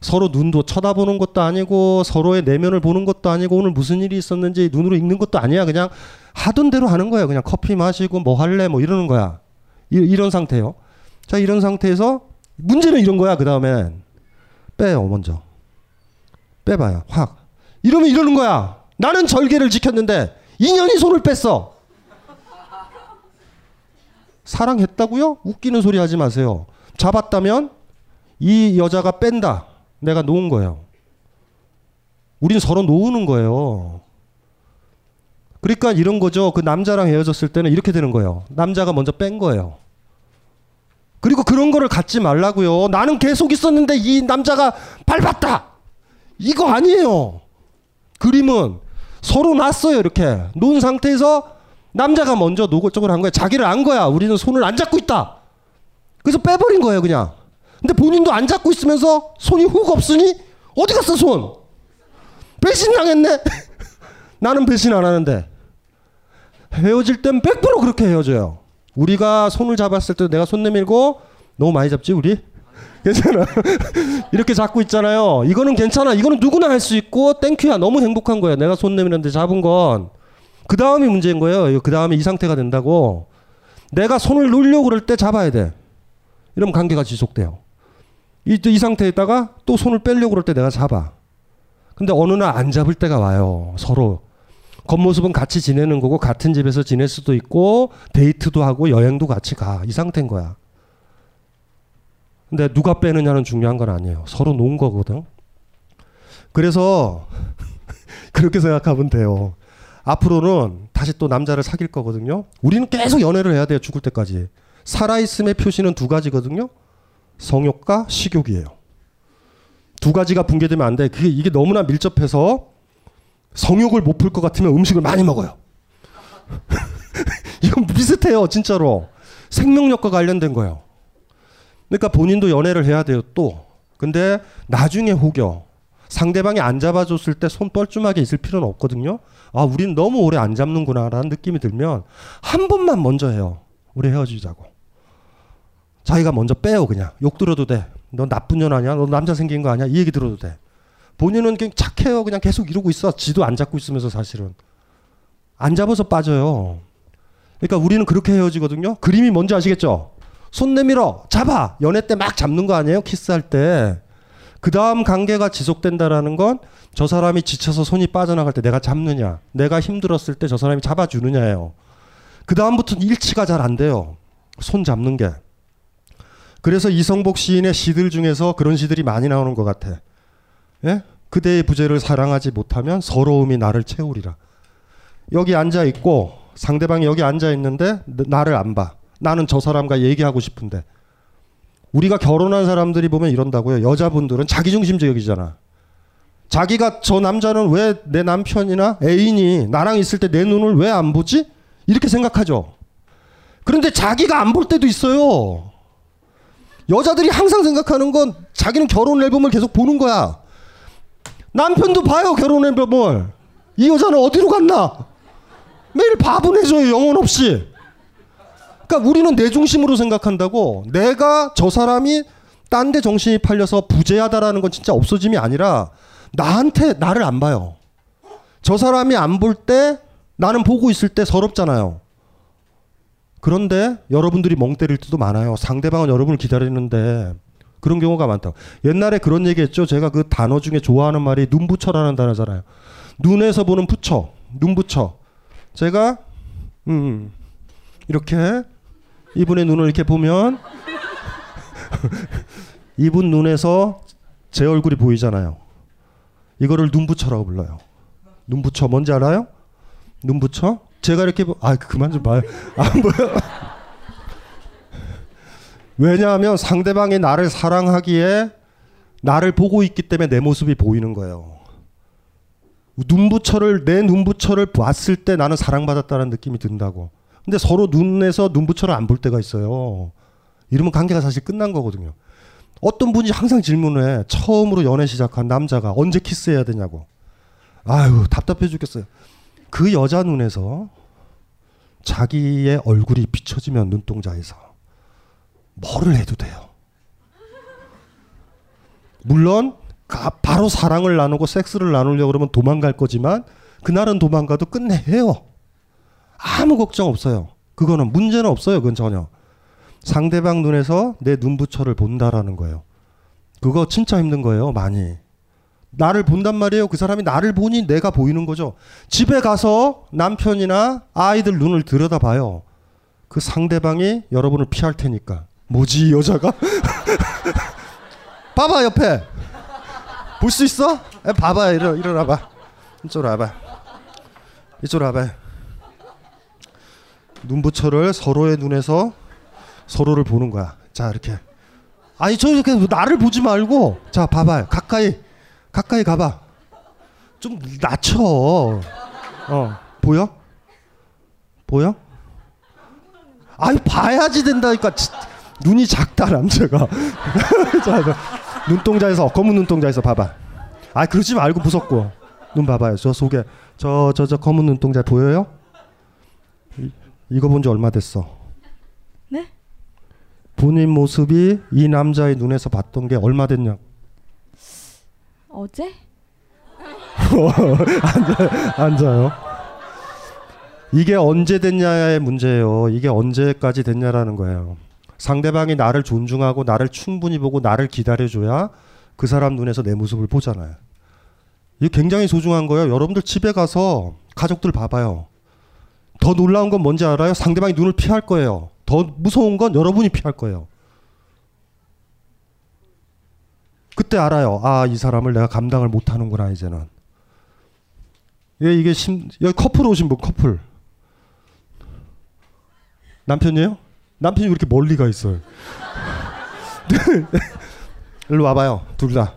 서로 눈도 쳐다보는 것도 아니고 서로의 내면을 보는 것도 아니고 오늘 무슨 일이 있었는지 눈으로 읽는 것도 아니야. 그냥 하던 대로 하는 거예요. 그냥 커피 마시고 뭐 할래 뭐 이러는 거야. 이, 이런 상태요. 자 이런 상태에서 문제는 이런 거야. 그 다음엔 빼요 먼저. 빼봐요. 확. 이러면 이러는 거야. 나는 절개를 지켰는데 인연이 손을 뺐어. 사랑했다고요? 웃기는 소리 하지 마세요. 잡았다면 이 여자가 뺀다. 내가 놓은 거예요. 우린 서로 놓는 거예요. 그러니까 이런 거죠. 그 남자랑 헤어졌을 때는 이렇게 되는 거예요. 남자가 먼저 뺀 거예요. 그리고 그런 거를 갖지 말라고요. 나는 계속 있었는데 이 남자가 밟았다. 이거 아니에요. 그림은 서로 놨어요. 이렇게 놓은 상태에서 남자가 먼저 노골적으로 한 거야. 자기를 안 거야. 우리는 손을 안 잡고 있다. 그래서 빼버린 거예요, 그냥. 근데 본인도 안 잡고 있으면서 손이 훅 없으니 어디 갔어, 손? 배신 당했네. <laughs> 나는 배신 안 하는데. 헤어질 땐 100% 그렇게 헤어져요. 우리가 손을 잡았을 때 내가 손 내밀고 너무 많이 잡지, 우리? <laughs> 괜찮아. <laughs> 이렇게 잡고 있잖아요. 이거는 괜찮아. 이거는 누구나 할 수 있고 땡큐야. 너무 행복한 거야. 내가 손 내밀었는데 잡은 건. 그 다음이 문제인 거예요. 그 다음에 이 상태가 된다고. 내가 손을 놓으려고 그럴 때 잡아야 돼. 이러면 관계가 지속돼요. 이, 이 상태에다가 또 손을 빼려고 그럴 때 내가 잡아. 근데 어느 날 안 잡을 때가 와요. 서로. 겉모습은 같이 지내는 거고 같은 집에서 지낼 수도 있고 데이트도 하고 여행도 같이 가. 이 상태인 거야. 근데 누가 빼느냐는 중요한 건 아니에요. 서로 놓은 거거든. 그래서 <laughs> 그렇게 생각하면 돼요. 앞으로는 다시 또 남자를 사귈 거거든요. 우리는 계속 연애를 해야 돼요. 죽을 때까지. 살아있음의 표시는 두 가지거든요. 성욕과 식욕이에요. 두 가지가 붕괴되면 안 돼. 그게 이게 너무나 밀접해서 성욕을 못 풀 것 같으면 음식을 많이 먹어요. <laughs> 이건 비슷해요, 진짜로. 생명력과 관련된 거예요. 그러니까 본인도 연애를 해야 돼요, 또. 근데 나중에 혹여 상대방이 안 잡아줬을 때 손 뻘쭘하게 있을 필요는 없거든요. 아, 우린 너무 오래 안 잡는구나라는 느낌이 들면 한 번만 먼저 해요. 우리 헤어지자고. 자기가 먼저 빼요, 그냥. 욕 들어도 돼. 너 나쁜 년 아니야? 너 남자 생긴 거 아니야? 이 얘기 들어도 돼. 본인은 그냥 착해요. 그냥 계속 이러고 있어. 지도 안 잡고 있으면서 사실은. 안 잡아서 빠져요. 그러니까 우리는 그렇게 헤어지거든요. 그림이 뭔지 아시겠죠? 손 내밀어. 잡아. 연애 때 막 잡는 거 아니에요? 키스할 때. 그 다음 관계가 지속된다라는 건 저 사람이 지쳐서 손이 빠져나갈 때 내가 잡느냐, 내가 힘들었을 때 저 사람이 잡아주느냐예요. 그 다음부터는 일치가 잘 안 돼요. 손 잡는 게. 그래서 이성복 시인의 시들 중에서 그런 시들이 많이 나오는 것 같아. 예? 그대의 부재를 사랑하지 못하면 서러움이 나를 채우리라. 여기 앉아 있고 상대방이 여기 앉아 있는데 나를 안 봐. 나는 저 사람과 얘기하고 싶은데. 우리가 결혼한 사람들이 보면 이런다고요. 여자분들은 자기중심적이잖아. 자기가 저 남자는 왜 내 남편이나 애인이 나랑 있을 때 내 눈을 왜 안 보지? 이렇게 생각하죠. 그런데 자기가 안 볼 때도 있어요. 여자들이 항상 생각하는 건 자기는 결혼 앨범을 계속 보는 거야. 남편도 봐요, 결혼 앨범을. 이 여자는 어디로 갔나? 매일 바보내줘요, 영혼 없이. 그러니까 우리는 내 중심으로 생각한다고 내가 저 사람이 딴 데 정신이 팔려서 부재하다라는 건 진짜 없어짐이 아니라 나한테 나를 안 봐요. 저 사람이 안 볼 때 나는 보고 있을 때 서럽잖아요. 그런데 여러분들이 멍 때릴 때도 많아요. 상대방은 여러분을 기다리는데 그런 경우가 많다. 옛날에 그런 얘기 했죠. 제가 그 단어 중에 좋아하는 말이 눈부처라는 단어잖아요. 눈에서 보는 부처, 눈부처. 제가 음, 이렇게 이분의 눈을 이렇게 보면 <laughs> 이분 눈에서 제 얼굴이 보이잖아요. 이거를 눈부처라고 불러요. 눈부처 뭔지 알아요? 눈부처? 제가 이렇게 아 그만 좀 봐요. 안 보여. 왜냐하면 상대방이 나를 사랑하기에 나를 보고 있기 때문에 내 모습이 보이는 거예요. 눈부처를 내 눈부처를 봤을 때 나는 사랑받았다는 느낌이 든다고. 근데 서로 눈에서 눈부처를 안 볼 때가 있어요. 이러면 관계가 사실 끝난 거거든요. 어떤 분이 항상 질문해. 처음으로 연애 시작한 남자가 언제 키스해야 되냐고. 아유, 답답해 죽겠어요. 그 여자 눈에서 자기의 얼굴이 비춰지면 눈동자에서 뭐를 해도 돼요. 물론 가- 바로 사랑을 나누고 섹스를 나누려고 그러면 도망갈 거지만 그날은 도망가도 끝내 해요. 아무 걱정 없어요. 그거는 문제는 없어요. 그건 전혀. 상대방 눈에서 내 눈부처를 본다라는 거예요. 그거 진짜 힘든 거예요. 많이. 나를 본단 말이에요. 그 사람이 나를 보니 내가 보이는 거죠. 집에 가서 남편이나 아이들 눈을 들여다봐요. 그 상대방이 여러분을 피할 테니까. 뭐지 이 여자가? <laughs> 봐봐 옆에. 볼 수 있어? 에, 봐봐 일어 일어나봐. 이쪽으로 와봐. 이쪽으로 와봐. 눈부처를 서로의 눈에서 서로를 보는 거야. 자 이렇게. 아니 저 이렇게 나를 보지 말고 자 봐봐요. 가까이 가까이 가봐. 좀 낮춰. 어 보여? 보여? 아이 봐야지 된다니까. 치- 눈이 작다 남자가. <laughs> 눈동자에서 검은 눈동자에서 봐봐. 아 그러지 말고 무섭고 눈 봐봐요. 저 속에 저 저 저 검은 눈동자 보여요? 이, 이거 본 지 얼마 됐어? 네? 본인 모습이 이 남자의 눈에서 봤던 게 얼마 됐냐? 어제? <laughs> 앉아, 앉아 요. 이게 언제 됐냐의 문제예요. 이게 언제까지 됐냐라는 거예요. 상대방이 나를 존중하고 나를 충분히 보고 나를 기다려줘야 그 사람 눈에서 내 모습을 보잖아요. 이게 굉장히 소중한 거예요. 여러분들 집에 가서 가족들 봐봐요. 더 놀라운 건 뭔지 알아요? 상대방이 눈을 피할 거예요. 더 무서운 건 여러분이 피할 거예요. 그때 알아요. 아, 이 사람을 내가 감당을 못 하는구나, 이제는. 예, 이게 심, 여기 커플 오신 분, 커플. 남편이에요? 남편이 왜 이렇게 멀리 가 있어요? <laughs> 일로 와봐요, 둘 다.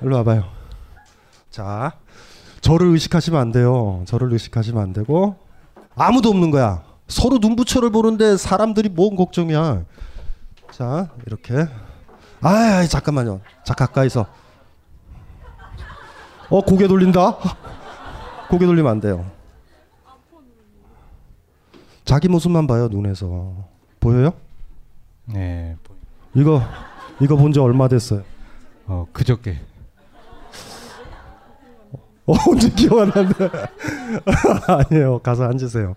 일로 와봐요. 자, 저를 의식하시면 안 돼요. 저를 의식하시면 안 되고, 아무도 없는 거야. 서로 눈부처를 보는데 사람들이 뭔 걱정이야. 자, 이렇게. 아, 잠깐만요. 자, 가까이서. 어, 고개 돌린다? 고개 돌리면 안 돼요. 자기 모습만 봐요, 눈에서. 보여요? 네. 이거, 이거 본 지 얼마 됐어요? 어, 그저께. 어, 언제 기억 안 나는데. <laughs> 아니에요. 가서 앉으세요.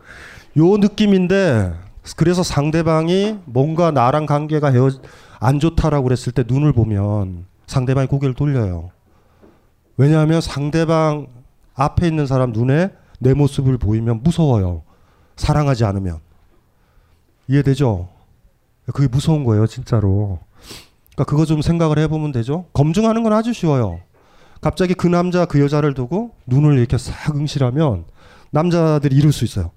요 느낌인데, 그래서 상대방이 뭔가 나랑 관계가 헤어, 안 좋다라고 그랬을 때 눈을 보면 상대방이 고개를 돌려요. 왜냐하면 상대방 앞에 있는 사람 눈에 내 모습을 보이면 무서워요. 사랑하지 않으면. 이해되죠? 그게 무서운 거예요, 진짜로. 그러니까 그거 좀 생각을 해보면 되죠. 검증하는 건 아주 쉬워요. 갑자기 그 남자 그 여자를 두고 눈을 이렇게 싹 응시하면 남자들이 이럴 수 있어요.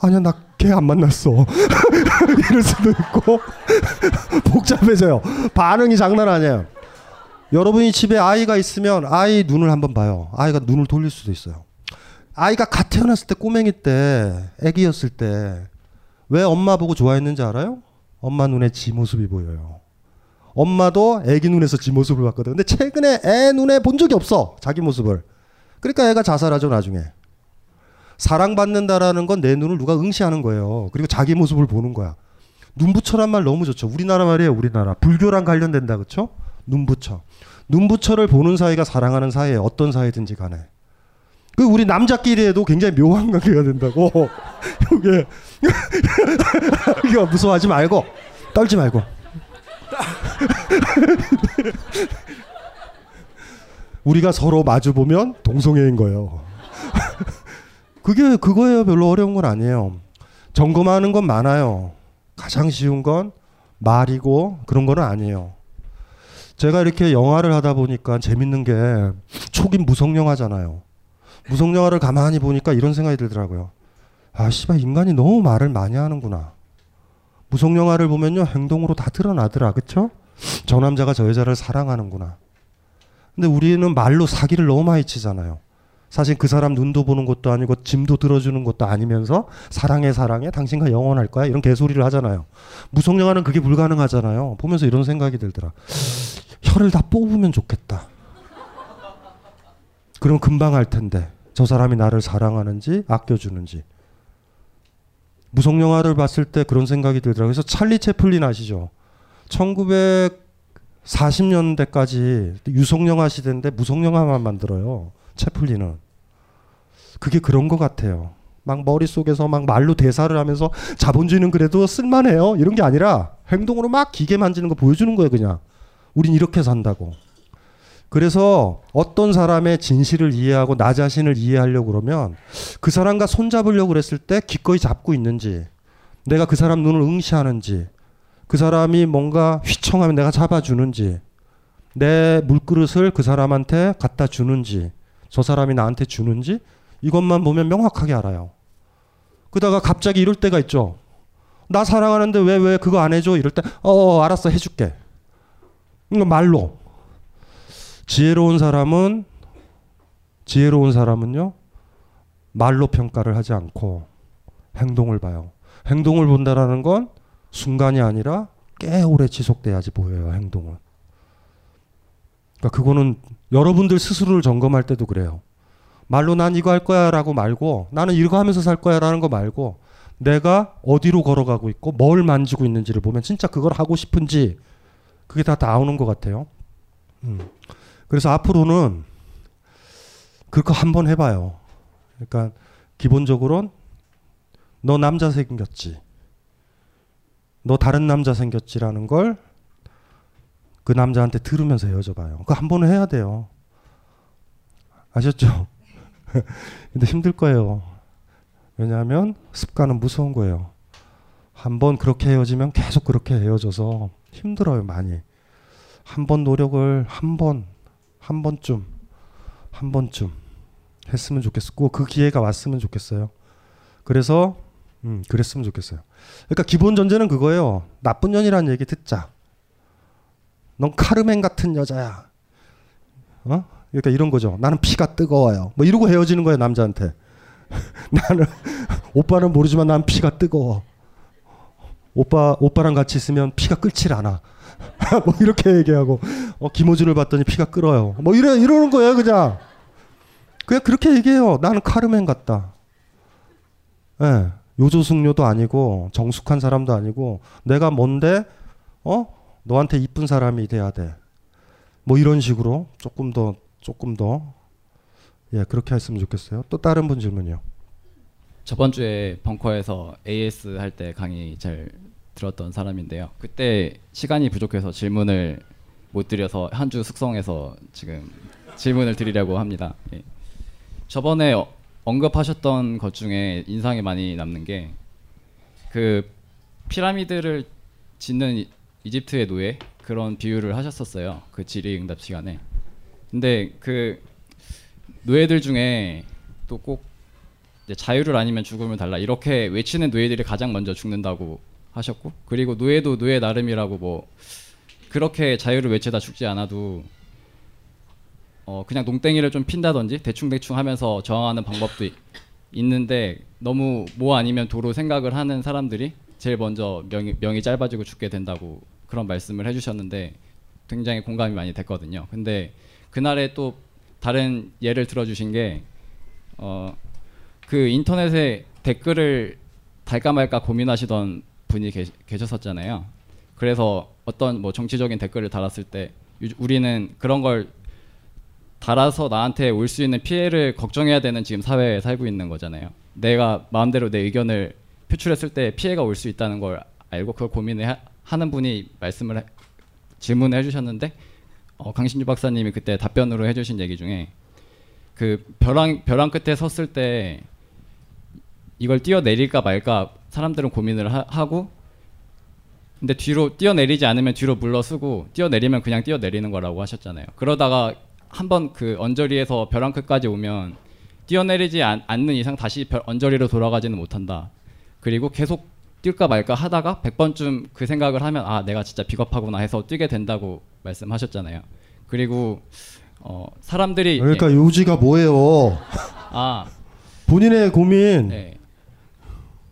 아니야 나 걔 안 만났어. <laughs> <laughs> 이럴 수도 있고 <laughs> 복잡해져요. 반응이 장난 아니에요. 여러분이 집에 아이가 있으면 아이 눈을 한번 봐요. 아이가 눈을 돌릴 수도 있어요. 아이가 갓 태어났을 때 꼬맹이 때 아기였을 때 왜 엄마 보고 좋아했는지 알아요? 엄마 눈에 지 모습이 보여요. 엄마도 애기 눈에서 지 모습을 봤거든. 근데 최근에 애 눈에 본 적이 없어. 자기 모습을. 그러니까 애가 자살하죠, 나중에. 사랑받는다라는 건 내 눈을 누가 응시하는 거예요. 그리고 자기 모습을 보는 거야. 눈부처란 말 너무 좋죠. 우리나라 말이에요, 우리나라. 불교랑 관련된다, 그쵸? 눈부처. 눈부처를 보는 사이가 사랑하는 사이에 어떤 사이든지 간에. 그 우리 남자끼리 해도 굉장히 묘한 관계가 된다고. <laughs> 이게 <laughs> 이거 무서워하지 말고 떨지 말고. <laughs> 우리가 서로 마주 보면 동성애인 거예요. 그게 그거예요. 별로 어려운 건 아니에요. 점검하는 건 많아요. 가장 쉬운 건 말이고 그런 거는 아니에요. 제가 이렇게 영화를 하다 보니까 재밌는 게 초긴 무성 영화잖아요. 무성 영화를 가만히 보니까 이런 생각이 들더라고요. 아, 씨발 인간이 너무 말을 많이 하는구나. 무성 영화를 보면요 행동으로 다 드러나더라, 그쵸? 저 남자가 저 여자를 사랑하는구나. 근데 우리는 말로 사기를 너무 많이 치잖아요. 사실 그 사람 눈도 보는 것도 아니고 짐도 들어주는 것도 아니면서 사랑해 사랑해 당신과 영원할 거야 이런 개소리를 하잖아요. 무성영화는 그게 불가능하잖아요. 보면서 이런 생각이 들더라. 혀를 다 뽑으면 좋겠다. 그럼 금방 알 텐데 저 사람이 나를 사랑하는지 아껴주는지. 무성 영화를 봤을 때 그런 생각이 들더라고요. 그래서 찰리 채플린 아시죠? 1940년대까지 유성 영화 시대인데 무성 영화만 만들어요. 채플린은. 그게 그런 것 같아요. 막 머릿속에서 막 말로 대사를 하면서 자본주의는 그래도 쓸만해요. 이런 게 아니라 행동으로 막 기계 만지는 거 보여주는 거예요, 그냥. 우린 이렇게 산다고. 그래서 어떤 사람의 진실을 이해하고 나 자신을 이해하려고 그러면 그 사람과 손잡으려고 그랬을 때 기꺼이 잡고 있는지 내가 그 사람 눈을 응시하는지 그 사람이 뭔가 휘청하면 내가 잡아주는지 내 물그릇을 그 사람한테 갖다 주는지 저 사람이 나한테 주는지 이것만 보면 명확하게 알아요. 그러다가 갑자기 이럴 때가 있죠. 나 사랑하는데 왜 왜 그거 안 해줘? 이럴 때 어 알았어 해줄게. 이거 말로 지혜로운 사람은 지혜로운 사람은요 말로 평가를 하지 않고 행동을 봐요. 행동을 본다라는 건 순간이 아니라 꽤 오래 지속돼야지 보여요. 행동은. 그러니까 그거는 여러분들 스스로를 점검할 때도 그래요. 말로 난 이거 할 거야 라고 말고 나는 이거 하면서 살 거야 라는 거 말고 내가 어디로 걸어가고 있고 뭘 만지고 있는지를 보면 진짜 그걸 하고 싶은지 그게 다 나오는 것 같아요. 음. 그래서 앞으로는 그거 한번 해봐요. 그러니까 기본적으로 너 남자 생겼지. 너 다른 남자 생겼지라는 걸 그 남자한테 들으면서 헤어져 봐요. 그거 한 번은 해야 돼요. 아셨죠? <laughs> 근데 힘들 거예요. 왜냐하면 습관은 무서운 거예요. 한 번 그렇게 헤어지면 계속 그렇게 헤어져서 힘들어요, 많이. 한 번 노력을 한 번, 한 번쯤, 한 번쯤 했으면 좋겠고, 그 기회가 왔으면 좋겠어요. 그래서, 음, 그랬으면 좋겠어요. 그러니까 기본 전제는 그거예요. 나쁜 년이라는 얘기 듣자. 넌 카르멘 같은 여자야. 어? 그러니까 이런 거죠. 나는 피가 뜨거워요. 뭐 이러고 헤어지는 거예요, 남자한테. <laughs> 나는 오빠는 모르지만 난 피가 뜨거워. 오빠 오빠랑 같이 있으면 피가 끓질 않아. <laughs> 뭐 이렇게 얘기하고 어, 김호준을 봤더니 피가 끓어요. 뭐 이래 이러는 거예요, 그냥. 그냥 그렇게 얘기해요. 나는 카르멘 같다. 예. 네, 요조숙녀도 아니고 정숙한 사람도 아니고 내가 뭔데 어 너한테 이쁜 사람이 돼야 돼. 뭐 이런 식으로 조금 더 조금 더 예, 그렇게 했으면 좋겠어요. 또 다른 분 질문이요. 저번 주에 벙커에서 AS 할 때 강의 잘 들었던 사람인데요. 그때 시간이 부족해서 질문을 못 드려서 한 주 숙성해서 지금 질문을 드리려고 합니다. 예. 저번에 언급하셨던 것 중에 인상이 많이 남는 게 그 피라미드를 짓는 이집트의 노예 그런 비유를 하셨었어요. 그 질의응답 시간에. 근데 그 노예들 중에 또 꼭 자유를 아니면 죽음을 달라 이렇게 외치는 노예들이 가장 먼저 죽는다고 하셨고 그리고 노예도 노예 나름이라고 뭐 그렇게 자유를 외치다 죽지 않아도 어 그냥 농땡이를 좀 핀다든지 대충 대충 하면서 저항하는 방법도 있는데 너무 뭐 아니면 도로 생각을 하는 사람들이 제일 먼저 명이, 명이 짧아지고 죽게 된다고 그런 말씀을 해주셨는데 굉장히 공감이 많이 됐거든요. 근데 그날에 또 다른 예를 들어주신 게 어 그 인터넷에 댓글을 달까 말까 고민하시던 분이 계, 계셨었잖아요. 그래서 어떤 뭐 정치적인 댓글을 달았을 때 우리는 그런 걸 달아서 나한테 올 수 있는 피해를 걱정해야 되는 지금 사회에 살고 있는 거잖아요. 내가 마음대로 내 의견을 표출했을 때 피해가 올 수 있다는 걸 알고 그걸 고민을 하, 는 분이 말씀을 해, 질문을 해주셨는데 어, 강신주 박사님이 그때 답변으로 해주신 얘기 중에 그 벼랑 벼랑 끝에 섰을 때 이걸 뛰어내릴까 말까 사람들은 고민을 하, 고 근데 뒤로 뛰어내리지 않으면 뒤로 물러서고 뛰어내리면 그냥 뛰어내리는 거라고 하셨잖아요. 그러다가 한번 그 언저리에서 벼랑 끝까지 오면 뛰어내리지 않, 는 이상 다시 별, 언저리로 돌아가지는 못한다. 그리고 계속 뛸까 말까 하다가 100번쯤 그 생각을 하면 아 내가 진짜 비겁하구나 해서 뛰게 된다고 말씀하셨잖아요. 그리고 어, 사람들이 그러니까 요지가 뭐예요? 아 <laughs> 본인의 고민. 네.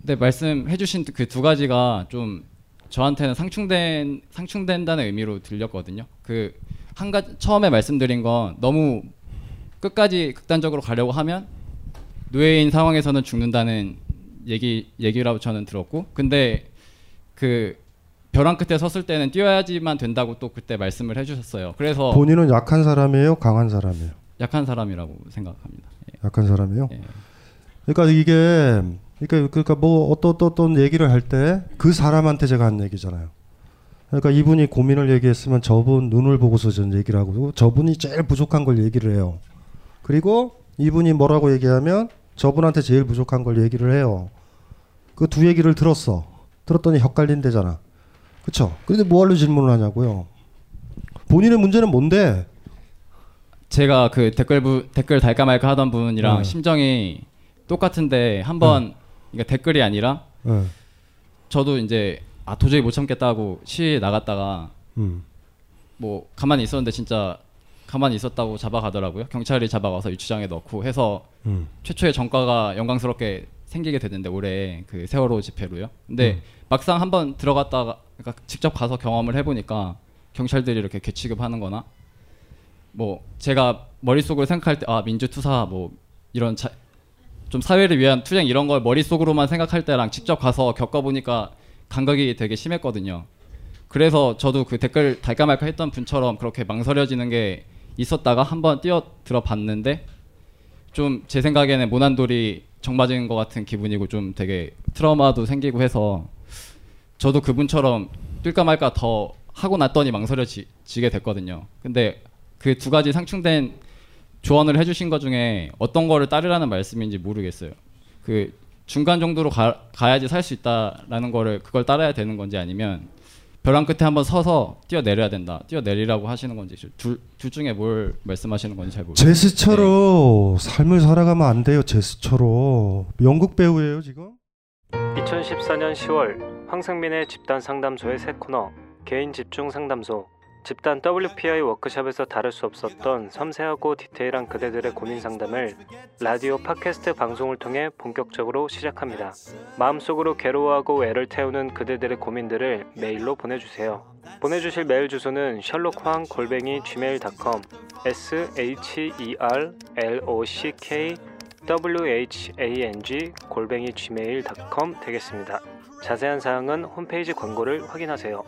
네 말씀해주신 그 두 가지가 좀 저한테는 상충된 상충된다는 의미로 들렸거든요. 그 한 가지 처음에 말씀드린 건 너무 끝까지 극단적으로 가려고 하면 노예인 상황에서는 죽는다는 얘기 얘기라고 저는 들었고, 근데 그 벼랑 끝에 섰을 때는 뛰어야지만 된다고 또 그때 말씀을 해주셨어요. 그래서 본인은 약한 사람이에요, 강한 사람이에요. 약한 사람이라고 생각합니다. 약한 사람이요. 예. 그러니까 이게 그러니까 그러니까 뭐 어떤 어떤 얘기를 할 때 그 사람한테 제가 한 얘기잖아요. 그러니까 이분이 고민을 얘기했으면 저분 눈을 보고서 전 얘기를 하고 저분이 제일 부족한 걸 얘기를 해요. 그리고 이분이 뭐라고 얘기하면 저분한테 제일 부족한 걸 얘기를 해요. 그 두 얘기를 들었어. 들었더니 헷갈린대잖아. 그쵸? 근데 뭐하러 질문을 하냐고요. 본인의 문제는 뭔데? 제가 그 댓글 부, 댓글 달까 말까 하던 분이랑 네. 심정이 똑같은데 한번 그러니까 댓글이 아니라 네. 저도 이제 아 도저히 못 참겠다고 시위에 나갔다가 음. 뭐 가만히 있었는데 진짜 가만히 있었다고 잡아가더라고요. 경찰이 잡아가서 유치장에 넣고 해서 음. 최초의 전과가 영광스럽게 생기게 됐는데 올해 그 세월호 집회로요. 근데 음. 막상 한번 들어갔다가 그러니까 직접 가서 경험을 해보니까 경찰들이 이렇게 개취급하는거나 뭐 제가 머릿속으로 생각할 때 아 민주투사 뭐 이런 자, 좀 사회를 위한 투쟁 이런 걸 머릿속으로만 생각할 때랑 직접 가서 겪어보니까 감각이 되게 심했거든요. 그래서 저도 그 댓글 달까 말까 했던 분처럼 그렇게 망설여지는 게 있었다가 한번 뛰어 들어 봤는데 좀 제 생각에는 모난돌이 정 맞은 것 같은 기분이고 좀 되게 트라우마도 생기고 해서 저도 그분처럼 뛸까 말까 더 하고 났더니 망설여지게 됐거든요. 근데 그 두 가지 상충된 조언을 해주신 것 중에 어떤 거를 따르라는 말씀인지 모르겠어요. 그 중간 정도로 가, 가야지 살 수 있다라는 거를 그걸 따라야 되는 건지 아니면 벼랑 끝에 한번 서서 뛰어내려야 된다. 뛰어내리라고 하시는 건지 둘, 둘 중에 뭘 말씀하시는 건지 잘 모르겠어요. 제스처로 삶을 살아가면 안 돼요. 제스처로 연극 배우예요 지금? 2014년 10월 황승민의 집단 상담소의 새 코너 개인 집중 상담소 집단 WPI 워크숍에서 다룰 수 없었던 섬세하고 디테일한 그대들의 고민 상담을 라디오 팟캐스트 방송을 통해 본격적으로 시작합니다. 마음속으로 괴로워하고 애를 태우는 그대들의 고민들을 메일로 보내주세요. 보내주실 메일 주소는 셜록황 골뱅이 gmail.com s h e r l o c k whang 골뱅이 gmail.com 되겠습니다. 자세한 사항은 홈페이지 광고를 확인하세요.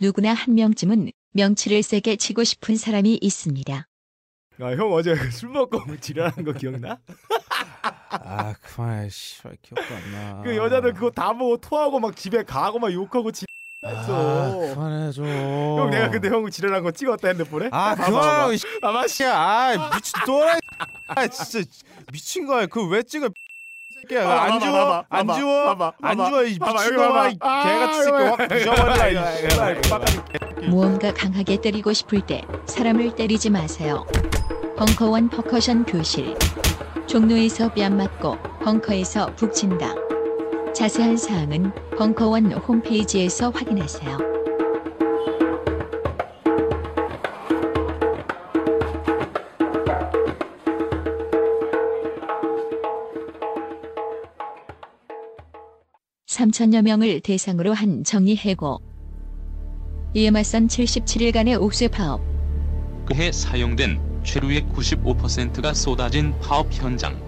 누구나 한 명쯤은 명치를 세게 치고 싶은 사람이 있습니다. 아, 형 어제 <laughs> 술 먹고 지랄한 거 기억나? <laughs> 아 그만해 씨발 기억도 안 나. 그 여자들 그거 다 보고 토하고 막 집에 가고 막 욕하고 지. 했어. 아, 그만해 좀. 형 내가 근데 형 지랄한 거 찍었다 핸드폰에? 아 그만하고. 이 아마씨야. 아 미친 또라이. 아 진짜 미친 거야. 그 왜 찍어? 새끼야. 봐봐, 안 주워? 안 주워? 안. 주워? 이 봐봐, 미친 여기 놈아. 봐봐. 이 개같이 새끼 확 부셔버리라. 무언가 강하게 때리고 싶을 때 사람을 때리지 마세요. 벙커원 퍼커션 교실. 종로에서 뺨 맞고 벙커에서 북친다. 자세한 사항은 벙커원 홈페이지에서 확인하세요. 삼천여 명을 대상으로 한 정리 해고. 이에 맞선 77일간의 옥쇄 파업. 그해 사용된 최루의 95%가 쏟아진 파업 현장.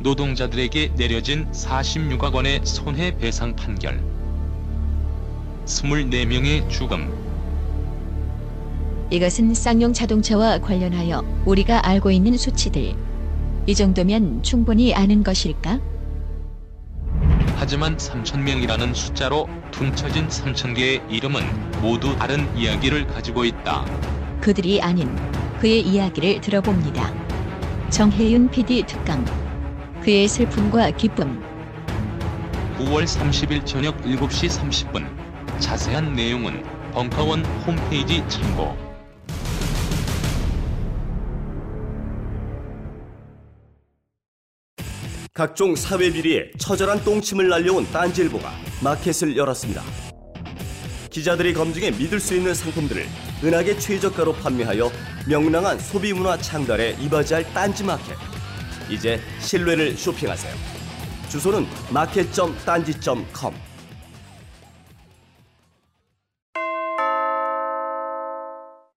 노동자들에게 내려진 46억 원의 손해배상 판결. 24명의 죽음. 이것은 쌍용 자동차와 관련하여 우리가 알고 있는 수치들. 이 정도면 충분히 아는 것일까? 하지만 3천명이라는 숫자로 퉁쳐진 3천개의 이름은 모두 다른 이야기를 가지고 있다. 그들이 아닌 그의 이야기를 들어봅니다. 정혜윤 PD 특강. 그의 슬픔과 기쁨. 9월 30일 저녁 7시 30분. 자세한 내용은 벙커원 홈페이지 참고. 각종 사회 비리에 처절한 똥침을 날려온 딴지일보가 마켓을 열었습니다. 기자들이 검증해 믿을 수 있는 상품들을 은하계 최저가로 판매하여 명랑한 소비 문화 창달에 이바지할 딴지 마켓. 이제 신뢰를 쇼핑하세요. 주소는 마켓.딴지.com.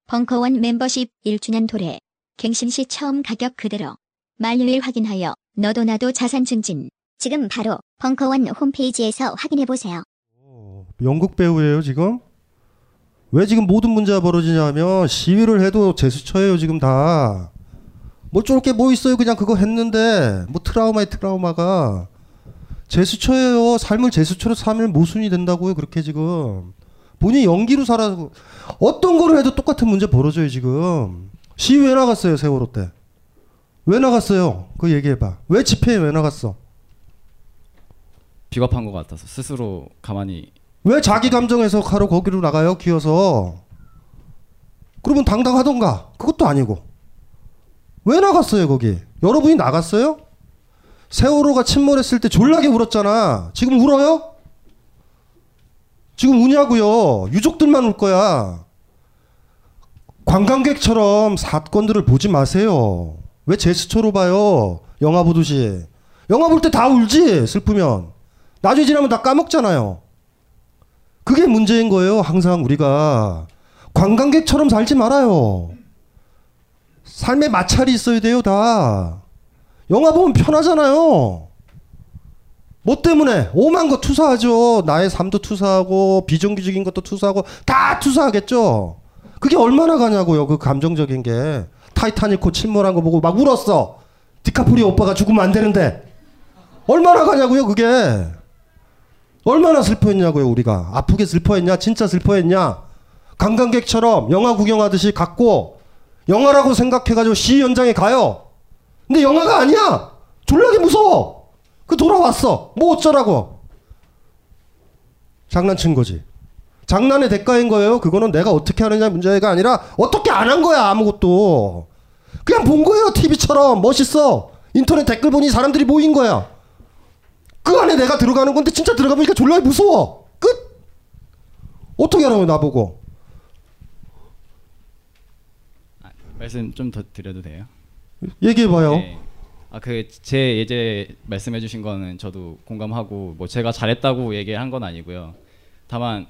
벙커원 멤버십 1주년 도래. 갱신 시 처음 가격 그대로. 만료일 확인하여 너도 나도 자산 증진. 지금 바로 벙커원 홈페이지에서 확인해 보세요. 연극 배우예요 지금? 왜 지금 모든 문제가 벌어지냐면 시위를 해도 제스처예요 지금 다. 뭐 저렇게 뭐 있어요 그냥 그거 했는데 뭐 트라우마에 트라우마가 제스처예요 삶을 제스처로 살면 모순이 된다고요 그렇게 지금 본인이 연기로 살아 어떤 거를 해도 똑같은 문제 벌어져요 지금 시위 왜 나갔어요 세월호 때 왜 나갔어요? 그 얘기해봐. 왜 집회에 왜 나갔어? 비겁한 것 같아서 스스로 가만히 왜 자기 감정 해석하러 거기로 나가요? 기어서. 그러면 당당하던가. 그것도 아니고. 왜 나갔어요 거기? 여러분이 나갔어요? 세월호가 침몰했을 때 졸라게 울었잖아. 지금 울어요? 지금 우냐고요? 유족들만 울 거야. 관광객처럼 사건들을 보지 마세요 왜 제스처로 봐요 영화 보듯이 영화 볼 때 다 울지 슬프면 나중에 지나면 다 까먹잖아요 그게 문제인 거예요. 항상 우리가 관광객처럼 살지 말아요. 삶에 마찰이 있어야 돼요. 다. 영화 보면 편하잖아요. 뭐 때문에 오만 거 투사하죠. 나의 삶도 투사하고 비정규직인 것도 투사하고 다 투사하겠죠. 그게 얼마나 가냐고요. 그 감정적인 게 타이타닉호 침몰한 거 보고 막 울었어. 디카프리오 오빠가 죽으면 안 되는데 얼마나 가냐고요. 그게 얼마나 슬퍼했냐고요, 우리가. 아프게 슬퍼했냐? 진짜 슬퍼했냐? 관광객처럼 영화 구경하듯이 갔고, 영화라고 생각해가지고 시 현장에 가요. 근데 영화가 아니야! 졸라게 무서워! 그 돌아왔어. 뭐 어쩌라고. 장난친 거지. 장난의 대가인 거예요. 그거는 내가 어떻게 하느냐 문제가 아니라 어떻게 안 한 거야, 아무것도. 그냥 본 거예요, TV처럼. 멋있어. 인터넷 댓글 보니 사람들이 모인 거야. 그 안에 내가 들어가는 건데 진짜 들어가 보니까 졸라 무서워. 끝. 어떻게 하라고 나보고. 말씀 좀 더 드려도 돼요? 얘기해봐요. 네. 아그 제 예제 말씀해주신 거는 저도 공감하고 뭐 제가 잘했다고 얘기한 건 아니고요. 다만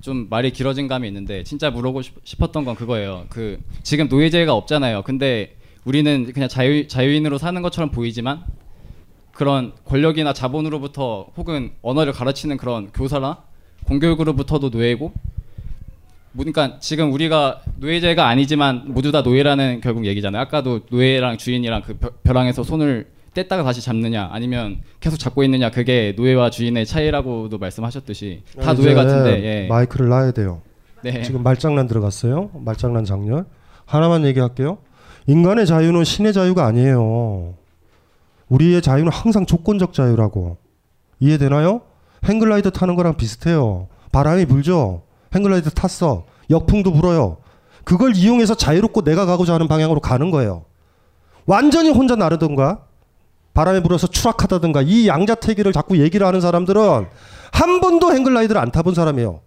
좀 말이 길어진 감이 있는데 진짜 물어보고 싶었던 건 그거예요. 그 지금 노예제가 없잖아요. 근데 우리는 그냥 자유 자유인으로 사는 것처럼 보이지만 그런 권력이나 자본으로부터 혹은 언어를 가르치는 그런 교사나 공교육으로부터도 노예고 그러니까 지금 우리가 노예제가 아니지만 모두 다 노예라는 결국 얘기잖아요. 아까도 노예랑 주인이랑 그 벼랑에서 손을 뗐다가 다시 잡느냐 아니면 계속 잡고 있느냐 그게 노예와 주인의 차이라고도 말씀하셨듯이 다 노예 같은데 예. 마이크를 놔야 돼요. 네. 지금 말장난 들어갔어요. 말장난 장렬. 하나만 얘기할게요. 인간의 자유는 신의 자유가 아니에요. 우리의 자유는 항상 조건적 자유라고. 이해되나요? 행글라이더 타는 거랑 비슷해요. 바람이 불죠? 행글라이더 탔어. 역풍도 불어요. 그걸 이용해서 자유롭고 내가 가고자 하는 방향으로 가는 거예요. 완전히 혼자 나르던가, 바람에 불어서 추락하다든가, 이 양자태기를 자꾸 얘기를 하는 사람들은 한 번도 행글라이더를 안 타본 사람이에요.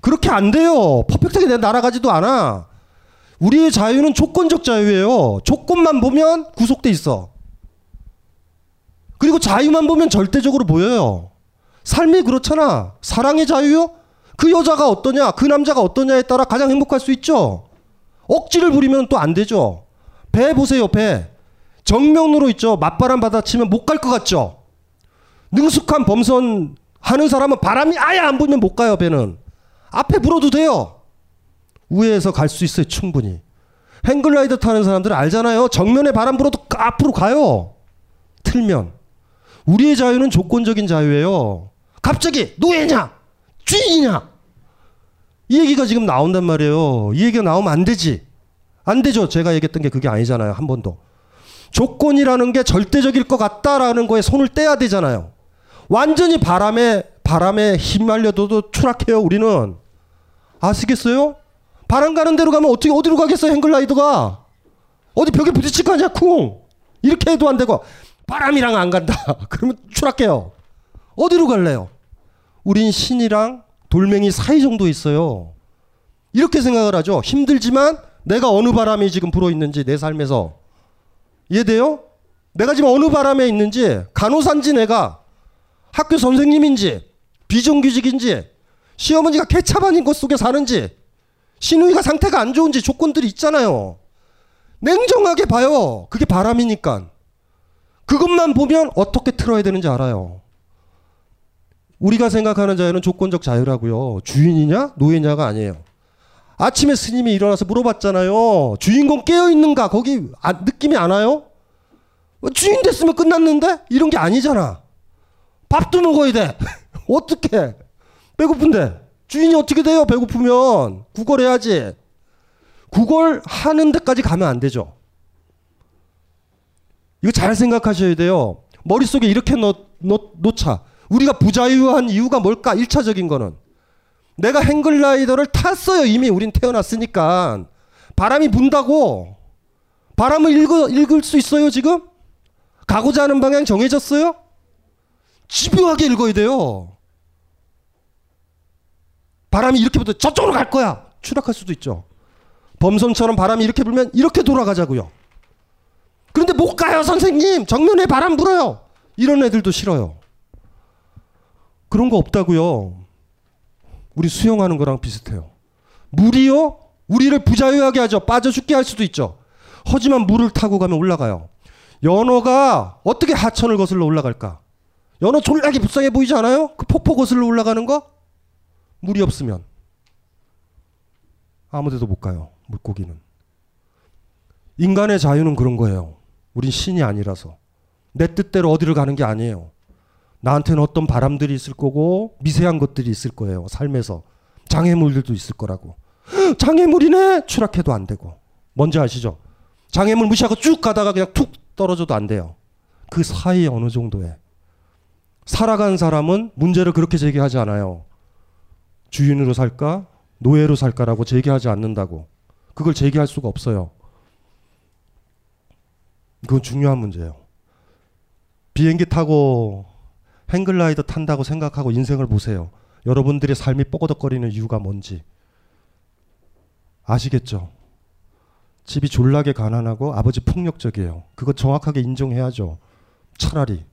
그렇게 안 돼요. 퍼펙트하게 내 날아가지도 않아. 우리의 자유는 조건적 자유예요. 조건만 보면 구속돼 있어. 그리고 자유만 보면 절대적으로 보여요. 삶이 그렇잖아. 사랑의 자유요? 그 여자가 어떠냐, 그 남자가 어떠냐에 따라 가장 행복할 수 있죠. 억지를 부리면 또 안 되죠. 배 보세요, 배. 정면으로 있죠. 맞바람 받아치면 못 갈 것 같죠. 능숙한 범선 하는 사람은 바람이 아예 안 불면 못 가요, 배는. 앞에 불어도 돼요. 우회해서 갈 수 있어요, 충분히. 행글라이더 타는 사람들은 알잖아요. 정면에 바람 불어도 앞으로 가요. 틀면. 우리의 자유는 조건적인 자유예요. 갑자기 노예냐? 주인이냐? 이 얘기가 지금 나온단 말이에요. 이 얘기가 나오면 안 되지. 안 되죠. 제가 얘기했던 게 그게 아니잖아요. 한 번도. 조건이라는 게 절대적일 것 같다라는 거에 손을 떼야 되잖아요. 완전히 바람에 바람에 휘말려도 추락해요. 우리는 아시겠어요? 바람 가는 대로 가면 어떻게 어디로 가겠어요? 행글라이더가 어디 벽에 부딪힐 거 아니야? 쿵 이렇게 해도 안 되고 바람이랑 안 간다. <laughs> 그러면 추락해요. 어디로 갈래요? 우린 신이랑 돌멩이 사이 정도 있어요. 이렇게 생각을 하죠. 힘들지만 내가 어느 바람이 지금 불어 있는지 내 삶에서 이해돼요? 내가 지금 어느 바람에 있는지 간호사인지 내가 학교 선생님인지 비정규직인지 시어머니가 개차반인 것 속에 사는지 신우이가 상태가 안 좋은지 조건들이 있잖아요. 냉정하게 봐요. 그게 바람이니까. 그것만 보면 어떻게 틀어야 되는지 알아요. 우리가 생각하는 자유는 조건적 자유라고요. 주인이냐 노예냐가 아니에요. 아침에 스님이 일어나서 물어봤잖아요. 주인공 깨어 있는가? 거기 아, 느낌이 안 와요? 어, 주인 됐으면 끝났는데 이런 게 아니잖아. 밥도 먹어야 돼. <laughs> 어떻게? 배고픈데 주인이 어떻게 돼요? 배고프면 구걸해야지. 구걸 하는 데까지 가면 안 되죠. 이거 잘 생각하셔야 돼요. 머릿속에 이렇게 넣, 넣, 놓자. 우리가 부자유한 이유가 뭘까? 1차적인 거는. 내가 행글라이더를 탔어요. 이미 우린 태어났으니까. 바람이 분다고. 바람을 읽어, 읽을 수 있어요, 지금? 가고자 하는 방향 정해졌어요? 집요하게 읽어야 돼요. 바람이 이렇게 불면 저쪽으로 갈 거야. 추락할 수도 있죠. 범선처럼 바람이 이렇게 불면 이렇게 돌아가자고요. 그런데 못 가요, 선생님. 정면에 바람 불어요. 이런 애들도 싫어요. 그런 거 없다고요. 우리 수영하는 거랑 비슷해요. 물이요? 우리를 부자유하게 하죠. 빠져 죽게 할 수도 있죠. 하지만 물을 타고 가면 올라가요. 연어가 어떻게 하천을 거슬러 올라갈까? 연어 졸라게 불쌍해 보이지 않아요? 그 폭포 거슬러 올라가는 거? 물이 없으면 아무데도 못 가요. 물고기는. 인간의 자유는 그런 거예요. 우린 신이 아니라서. 내 뜻대로 어디를 가는 게 아니에요. 나한테는 어떤 바람들이 있을 거고 미세한 것들이 있을 거예요. 삶에서. 장애물들도 있을 거라고. <gasps> 장애물이네! 추락해도 안 되고. 뭔지 아시죠? 장애물 무시하고 쭉 가다가 그냥 툭 떨어져도 안 돼요. 그 사이 어느 정도에. 살아간 사람은 문제를 그렇게 제기하지 않아요. 주인으로 살까? 노예로 살까라고 제기하지 않는다고. 그걸 제기할 수가 없어요. 그건 중요한 문제예요. 비행기 타고 행글라이더 탄다고 생각하고 인생을 보세요. 여러분들의 삶이 뻐거덕거리는 이유가 뭔지 아시겠죠? 집이 졸라게 가난하고 아버지 폭력적이에요. 그거 정확하게 인정해야죠. 차라리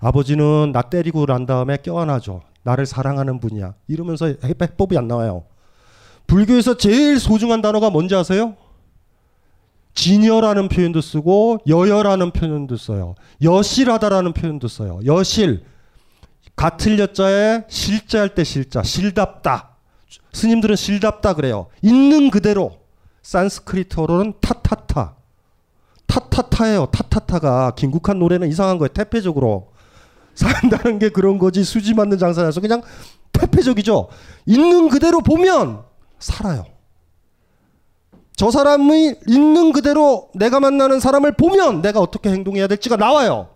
아버지는 나 때리고 난 다음에 껴안아줘. 나를 사랑하는 분이야. 이러면서 해법이 안 나와요. 불교에서 제일 소중한 단어가 뭔지 아세요? 진여라는 표현도 쓰고 여여라는 표현도 써요. 여실하다라는 표현도 써요. 여실 같을 여자에 실자할 때 실자 실답다. 스님들은 실답다 그래요. 있는 그대로 산스크리트어로는 타타타. 타타타예요. 타타타가 김국한 노래는 이상한 거예요. 태폐적으로 산다는 게 그런 거지 수지 맞는 장사라서 그냥 태폐적이죠. 있는 그대로 보면 살아요. 저 사람이 있는 그대로 내가 만나는 사람을 보면 내가 어떻게 행동해야 될지가 나와요.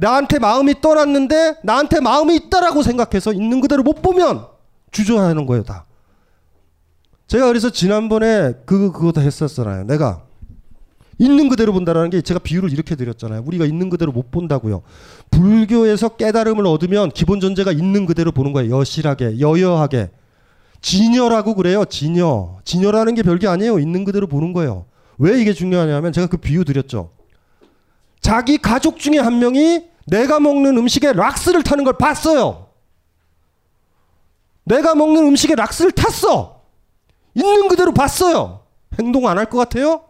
나한테 마음이 떠났는데 나한테 마음이 있다라고 생각해서 있는 그대로 못 보면 주저하는 거예요, 다. 제가 그래서 지난번에 그 그거 다 했었잖아요. 내가 있는 그대로 본다라는 게 제가 비유를 이렇게 드렸잖아요. 우리가 있는 그대로 못 본다고요. 불교에서 깨달음을 얻으면 기본 전제가 있는 그대로 보는 거예요. 여실하게, 여여하게. 진여라고 그래요. 진여. 진여라는 게 별게 아니에요. 있는 그대로 보는 거예요. 왜 이게 중요하냐면 제가 그 비유 드렸죠. 자기 가족 중에 한 명이 내가 먹는 음식에 락스를 타는 걸 봤어요. 내가 먹는 음식에 락스를 탔어. 있는 그대로 봤어요. 행동 안 할 것 같아요?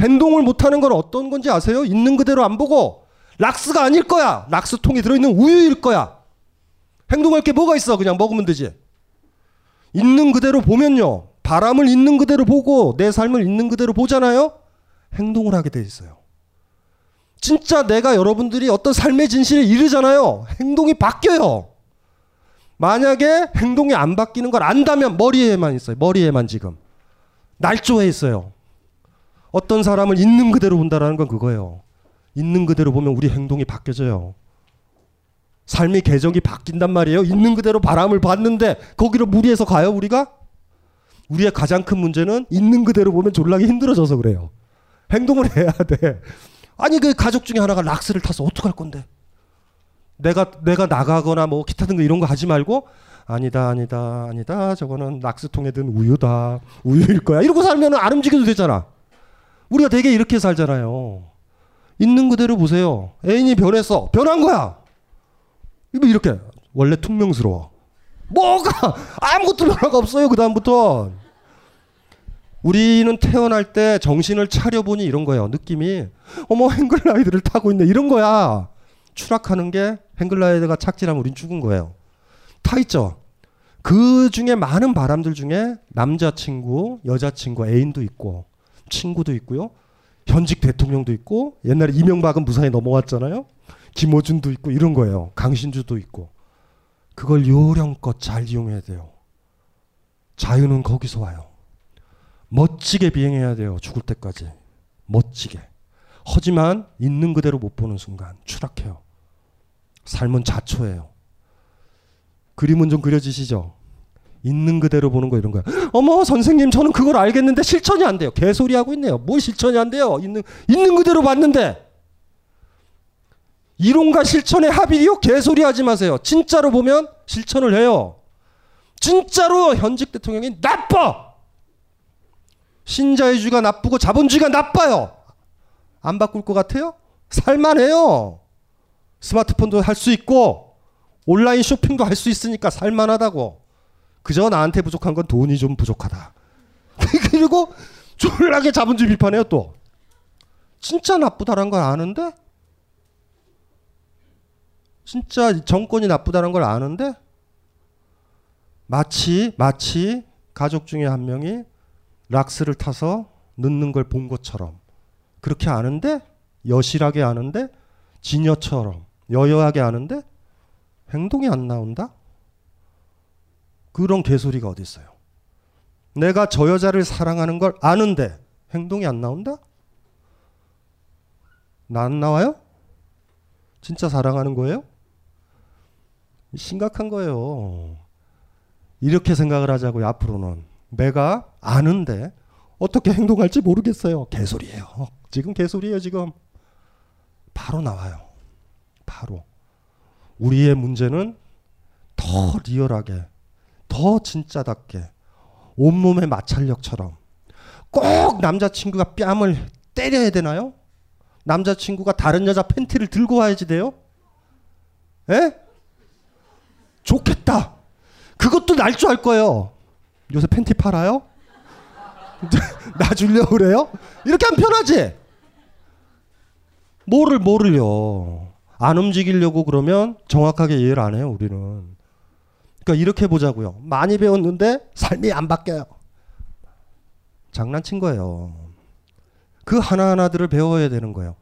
행동을 못하는 건 어떤 건지 아세요? 있는 그대로 안 보고 락스가 아닐 거야. 락스통에 들어있는 우유일 거야. 행동할 게 뭐가 있어? 그냥 먹으면 되지. 있는 그대로 보면요. 바람을 있는 그대로 보고 내 삶을 있는 그대로 보잖아요. 행동을 하게 돼 있어요. 진짜 내가 여러분들이 어떤 삶의 진실에 이르잖아요. 행동이 바뀌어요. 만약에 행동이 안 바뀌는 걸 안다면 머리에만 있어요. 머리에만 지금. 날조해 있어요. 어떤 사람을 있는 그대로 본다라는 건 그거예요. 있는 그대로 보면 우리 행동이 바뀌어져요. 삶의 계정이 바뀐단 말이에요. 있는 그대로 바람을 봤는데 거기로 무리해서 가요, 우리가? 우리의 가장 큰 문제는 있는 그대로 보면 졸라게 힘들어져서 그래요. 행동을 해야 돼. 아니 그 가족 중에 하나가 락스를 타서 어떡할 건데? 내가 내가 나가거나 뭐 기타 등등 이런 거 하지 말고 아니다 아니다 아니다. 저거는 락스통에 든 우유다. 우유일 거야. 이러고 살면 안 움직여도 되잖아. 우리가 되게 이렇게 살잖아요. 있는 그대로 보세요. 애인이 변했어. 변한 거야. 이거 이렇게. 원래 퉁명스러워. 뭐가? 아무것도 변화가 없어요 그 다음부터 우리는 태어날 때 정신을 차려보니 이런 거예요 느낌이 어머 행글라이드를 타고 있네 이런 거야 추락하는 게 행글라이드가 착지하면 우린 죽은 거예요 타 있죠. 그 중에 많은 바람들 중에 남자친구, 여자친구, 애인도 있고 친구도 있고요. 현직 대통령도 있고 옛날에 이명박은 무사히 넘어왔잖아요. 김어준도 있고 이런 거예요. 강신주도 있고. 그걸 요령껏 잘 이용해야 돼요. 자유는 거기서 와요. 멋지게 비행해야 돼요. 죽을 때까지. 멋지게. 하지만 있는 그대로 못 보는 순간 추락해요. 삶은 자초예요. 그림은 좀 그려지시죠? 있는 그대로 보는 거 이런 거야. 어머 선생님 저는 그걸 알겠는데 실천이 안 돼요. 개소리 하고 있네요. 뭘 실천이 안 돼요? 있는 있는 그대로 봤는데 이론과 실천의 합일이요? 개소리 하지 마세요. 진짜로 보면 실천을 해요. 진짜로 현직 대통령이 나빠. 신자유주의가 나쁘고 자본주의가 나빠요. 안 바꿀 것 같아요? 살만해요. 스마트폰도 할 수 있고 온라인 쇼핑도 할 수 있으니까 살만하다고. 그저 나한테 부족한 건 돈이 좀 부족하다. <laughs> 그리고 졸라게 자본주의 비판해요 또. 진짜 나쁘다는 걸 아는데? 진짜 정권이 나쁘다는 걸 아는데? 마치 마치 가족 중에 한 명이 락스를 타서 늦는 걸 본 것처럼 그렇게 아는데 여실하게 아는데 지녀처럼 여여하게 아는데 행동이 안 나온다? 그런 개소리가 어디 있어요? 내가 저 여자를 사랑하는 걸 아는데 행동이 안 나온다? 나 안 나와요? 진짜 사랑하는 거예요? 심각한 거예요. 이렇게 생각을 하자고요, 앞으로는. 내가 아는데 어떻게 행동할지 모르겠어요. 개소리예요. 지금 개소리예요, 지금. 바로 나와요. 바로. 우리의 문제는 더 리얼하게, 더 진짜답게, 온몸의 마찰력처럼 꼭 남자친구가 뺨을 때려야 되나요? 남자친구가 다른 여자 팬티를 들고 와야지 돼요? 에? 좋겠다. 그것도 날 줄 알 거예요. 요새 팬티 팔아요? <laughs> 나 주려고 그래요? 이렇게 하면 편하지? 뭐를 뭐를요. 안 움직이려고 그러면 정확하게 이해를 안 해요, 우리는. 그러니까 이렇게 보자고요. 많이 배웠는데 삶이 안 바뀌어요. 장난친 거예요. 그 하나하나들을 배워야 되는 거예요.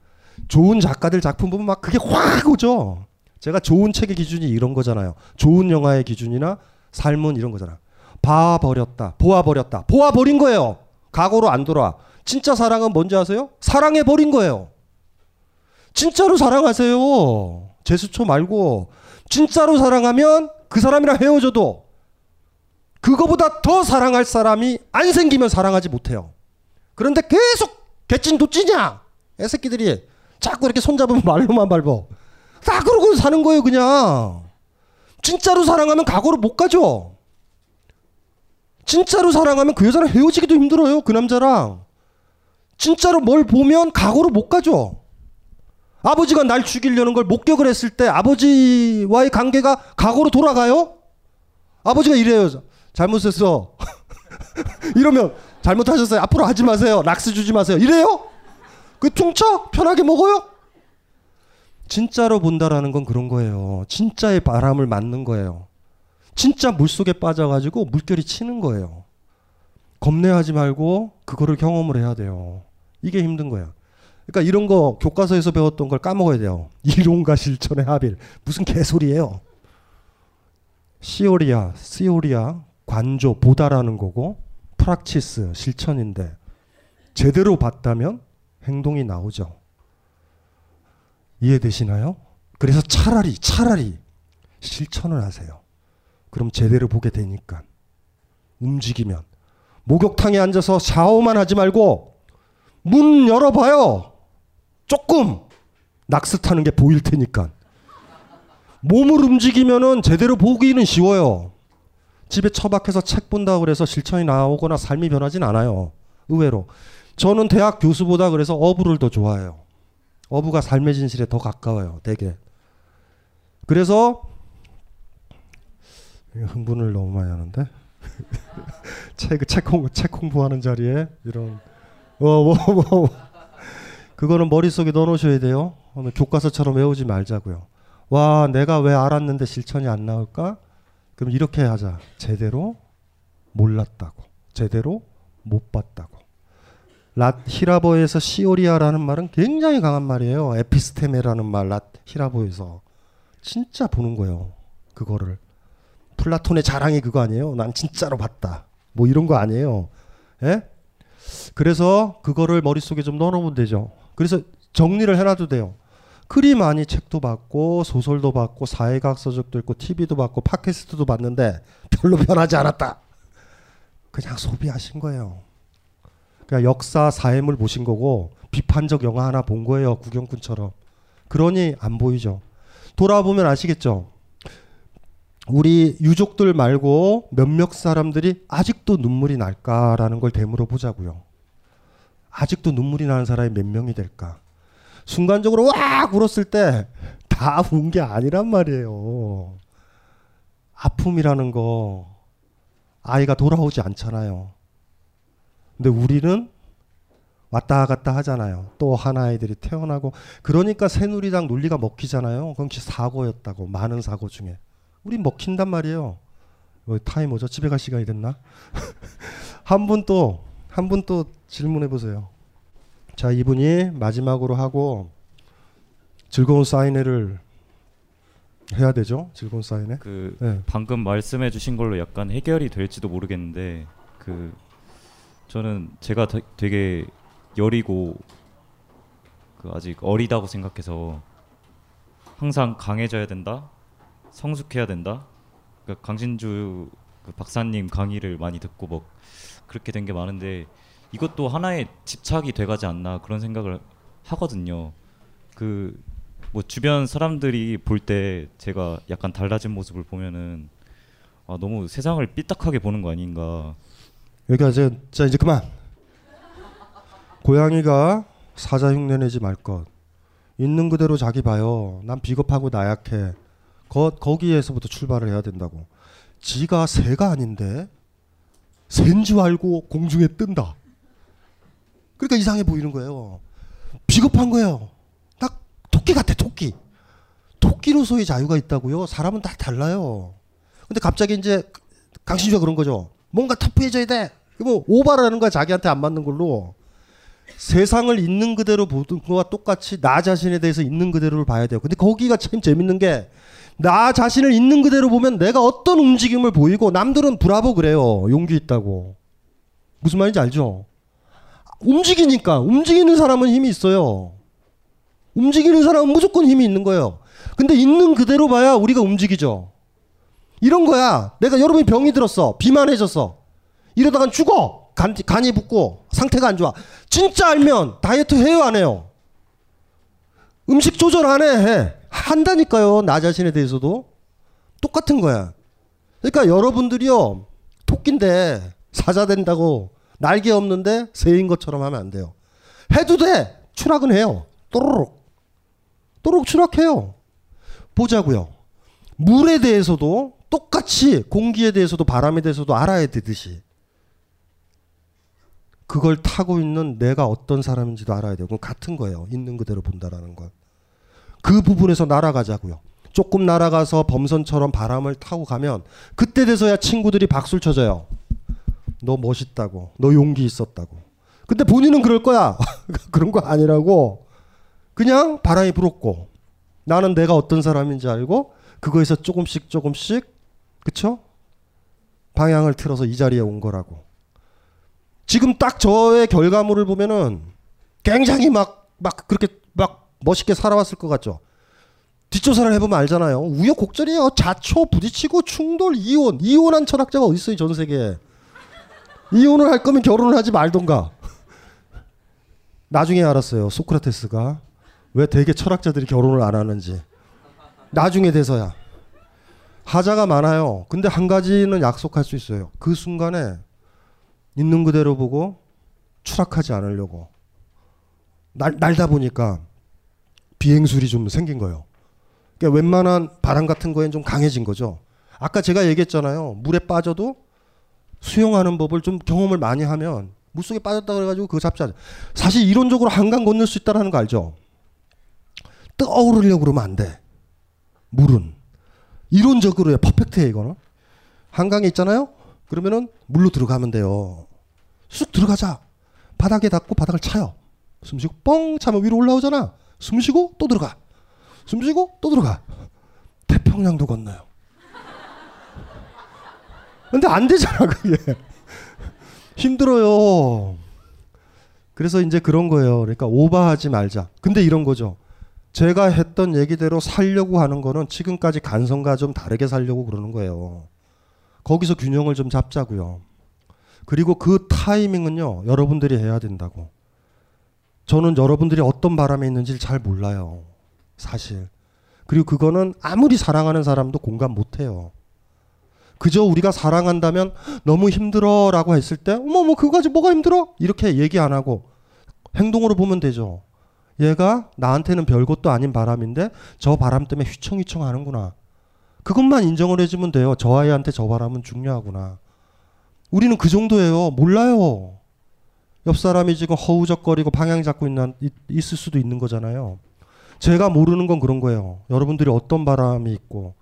좋은 작가들 작품 보면 막 그게 확 오죠. 제가 좋은 책의 기준이 이런 거잖아요. 좋은 영화의 기준이나 삶은 이런 거잖아. 봐버렸다. 보아버렸다. 보아버린 거예요. 과거로 안 돌아. 진짜 사랑은 뭔지 아세요? 사랑해 버린 거예요. 진짜로 사랑하세요. 제수초 말고. 진짜로 사랑하면 그 사람이랑 헤어져도 그거보다 더 사랑할 사람이 안 생기면 사랑하지 못해요. 그런데 계속 개찐 도찐이야. 애새끼들이 자꾸 이렇게 손잡으면 <laughs> 말로만 밟어. 다 그러고 사는 거예요, 그냥. 진짜로 사랑하면 과거로 못 가죠. 진짜로 사랑하면 그 여자랑 헤어지기도 힘들어요, 그 남자랑. 진짜로 뭘 보면 과거로 못 가죠. 아버지가 날 죽이려는 걸 목격을 했을 때 아버지와의 관계가 과거로 돌아가요? 아버지가 이래요. 잘못했어. <laughs> 이러면 잘못하셨어요. 앞으로 하지 마세요. 락스 주지 마세요. 이래요? 그 퉁쳐? 편하게 먹어요? 진짜로 본다라는 건 그런 거예요. 진짜의 바람을 맞는 거예요. 진짜 물속에 빠져가지고 물결이 치는 거예요. 겁내하지 말고 그거를 경험을 해야 돼요. 이게 힘든 거야. 그러니까 이런 거 교과서에서 배웠던 걸 까먹어야 돼요. <laughs> 이론과 실천의 합일. 무슨 개소리예요. 시오리아, 시오리아, 관조, 보다라는 거고 프락치스, 실천인데 제대로 봤다면 행동이 나오죠. 이해되시나요? 그래서 차라리 차라리 실천을 하세요. 그럼 제대로 보게 되니까 움직이면 목욕탕에 앉아서 샤워만 하지 말고 문 열어봐요. 조금 낙스 타는 게 보일 테니까 몸을 움직이면은 제대로 보기는 쉬워요. 집에 처박혀서 책 본다고 그래서 실천이 나오거나 삶이 변하진 않아요. 의외로. 저는 대학 교수보다 그래서 어부를 더 좋아해요. 어부가 삶의 진실에 더 가까워요. 되게. 그래서 흥분을 너무 많이 하는데 책, 책, 공, 책 공부하는 자리에 이런 어, 뭐, 뭐. 그거는 머릿속에 넣어놓으셔야 돼요. 교과서처럼 외우지 말자고요. 와, 내가 왜 알았는데 실천이 안 나올까? 그럼 이렇게 하자. 제대로 몰랐다고. 제대로 못 봤다고. 랏 히라보에서 시오리아라는 말은 굉장히 강한 말이에요. 에피스테메라는 말, 랏 히라보에서. 진짜 보는 거예요. 그거를. 플라톤의 자랑이 그거 아니에요. 난 진짜로 봤다. 뭐 이런 거 아니에요. 예? 그래서 그거를 머릿속에 좀 넣어놓으면 되죠. 그래서 정리를 해놔도 돼요. 그리 많이 책도 봤고 소설도 봤고 사회과학 서적도 읽고 TV도 봤고 팟캐스트도 봤는데 별로 변하지 않았다. 그냥 소비하신 거예요. 그냥 역사 사회물 보신 거고 비판적 영화 하나 본 거예요. 구경꾼처럼. 그러니 안 보이죠. 돌아보면 아시겠죠. 우리 유족들 말고 몇몇 사람들이 아직도 눈물이 날까라는 걸 되물어 보자고요. 아직도 눈물이 나는 사람이 몇 명이 될까? 순간적으로 와 울었을 때 다 운 게 아니란 말이에요. 아픔이라는 거 아이가 돌아오지 않잖아요. 근데 우리는 왔다 갔다 하잖아요. 또한 아이들이 태어나고 그러니까 새누리당 논리가 먹히잖아요. 그건 사고였다고 많은 사고 중에 우리 먹힌단 말이에요. 어, 타이머죠? 집에 갈 시간이 됐나? <laughs> 한 분 또 한 분 또 질문해 보세요. 자 이분이 마지막으로 하고 즐거운 사인회를 해야 되죠. 즐거운 사인회. 그 네. 방금 말씀해 주신 걸로 약간 해결이 될지도 모르겠는데 그 저는 제가 되- 되게 여리고 그 아직 어리다고 생각해서 항상 강해져야 된다, 성숙해야 된다. 그 강신주 그 박사님 강의를 많이 듣고 뭐 그렇게 된 게 많은데 이것도 하나의 집착이 돼가지 않나 그런 생각을 하거든요. 그 뭐 주변 사람들이 볼 때 제가 약간 달라진 모습을 보면은 아, 너무 세상을 삐딱하게 보는 거 아닌가. 여기가 이제 자 이제 그만. 고양이가 사자 흉내 내지 말 것. 있는 그대로 자기 봐요. 난 비겁하고 나약해. 거, 거기에서부터 출발을 해야 된다고. 지가 새가 아닌데 새인 줄 알고 공중에 뜬다. 그러니까 이상해 보이는 거예요. 비겁한 거예요. 딱 토끼 같아 토끼. 토끼로서의 자유가 있다고요. 사람은 다 달라요. 근데 갑자기 이제 강신주가 그런 거죠. 뭔가 터프해져야 돼. 뭐 오바라는 거야 자기한테 안 맞는 걸로. 세상을 있는 그대로 보는 거와 똑같이 나 자신에 대해서 있는 그대로를 봐야 돼요. 근데 거기가 참 재밌는 게 나 자신을 있는 그대로 보면 내가 어떤 움직임을 보이고 남들은 브라보 그래요. 용기 있다고. 무슨 말인지 알죠? 움직이니까 움직이는 사람은 힘이 있어요. 움직이는 사람은 무조건 힘이 있는 거예요. 근데 있는 그대로 봐야 우리가 움직이죠. 이런 거야. 내가 여러분이 병이 들었어. 비만해졌어. 이러다간 죽어. 간, 간이 붓고 상태가 안 좋아. 진짜 알면 다이어트 해요 안 해요? 음식 조절 안 해. 해. 한다니까요. 나 자신에 대해서도. 똑같은 거야. 그러니까 여러분들이요. 토끼인데 사자 된다고 날개 없는데 새인 것처럼 하면 안 돼요. 해도 돼. 추락은 해요. 또르륵. 또르륵 추락해요. 보자고요. 물에 대해서도 똑같이 공기에 대해서도 바람에 대해서도 알아야 되듯이 그걸 타고 있는 내가 어떤 사람인지도 알아야 되고 같은 거예요. 있는 그대로 본다라는 건. 그 부분에서 날아가자고요. 조금 날아가서 범선처럼 바람을 타고 가면 그때 돼서야 친구들이 박수를 쳐줘요. 너 멋있다고. 너 용기 있었다고. 근데 본인은 그럴 거야. <laughs> 그런 거 아니라고. 그냥 바람이 불었고 나는 내가 어떤 사람인지 알고 그거에서 조금씩 조금씩 그쵸? 방향을 틀어서 이 자리에 온 거라고. 지금 딱 저의 결과물을 보면은 굉장히 막, 막 그렇게 막 멋있게 살아왔을 것 같죠? 뒷조사를 해보면 알잖아요. 우여곡절이에요. 자초, 부딪히고, 충돌, 이혼. 이혼한 철학자가 어디 있어요, 전 세계에. 이혼을 할 거면 결혼을 하지 말던가. 나중에 알았어요. 소크라테스가 왜 대개 철학자들이 결혼을 안 하는지. 나중에 돼서야. 하자가 많아요. 근데 한 가지는 약속할 수 있어요. 그 순간에 있는 그대로 보고 추락하지 않으려고. 날, 날다 보니까 비행술이 좀 생긴 거예요. 그러니까 웬만한 바람 같은 거엔 좀 강해진 거죠. 아까 제가 얘기했잖아요. 물에 빠져도 수영하는 법을 좀 경험을 많이 하면 물속에 빠졌다 그래가지고 그거 잡지 않아. 사실 이론적으로 한강 건널 수 있다라는 거 알죠? 떠오르려고 그러면 안 돼. 물은. 이론적으로야 퍼펙트해 이거는. 한강에 있잖아요. 그러면은 물로 들어가면 돼요. 쑥 들어가자. 바닥에 닿고 바닥을 차요. 숨 쉬고 뻥 차면 위로 올라오잖아. 숨 쉬고 또 들어가. 숨 쉬고 또 들어가. 태평양도 건너요. 근데 안 되잖아 그게. 힘들어요. 그래서 이제 그런 거예요. 그러니까 오버하지 말자. 근데 이런 거죠. 제가 했던 얘기대로 살려고 하는 거는 지금까지 간성과 좀 다르게 살려고 그러는 거예요. 거기서 균형을 좀 잡자고요. 그리고 그 타이밍은요, 여러분들이 해야 된다고. 저는 여러분들이 어떤 바람에 있는지 잘 몰라요. 사실. 그리고 그거는 아무리 사랑하는 사람도 공감 못 해요. 그저 우리가 사랑한다면 너무 힘들어 라고 했을 때, 어머, 뭐, 그거 가지고 뭐가 힘들어? 이렇게 얘기 안 하고 행동으로 보면 되죠. 얘가 나한테는 별것도 아닌 바람인데 저 바람 때문에 휘청휘청 하는구나. 그것만 인정을 해주면 돼요. 저 아이한테 저 바람은 중요하구나. 우리는 그 정도예요. 몰라요. 옆 사람이 지금 허우적거리고 방향 잡고 있는, 있을 수도 있는 거잖아요. 제가 모르는 건 그런 거예요. 여러분들이 어떤 바람이 있고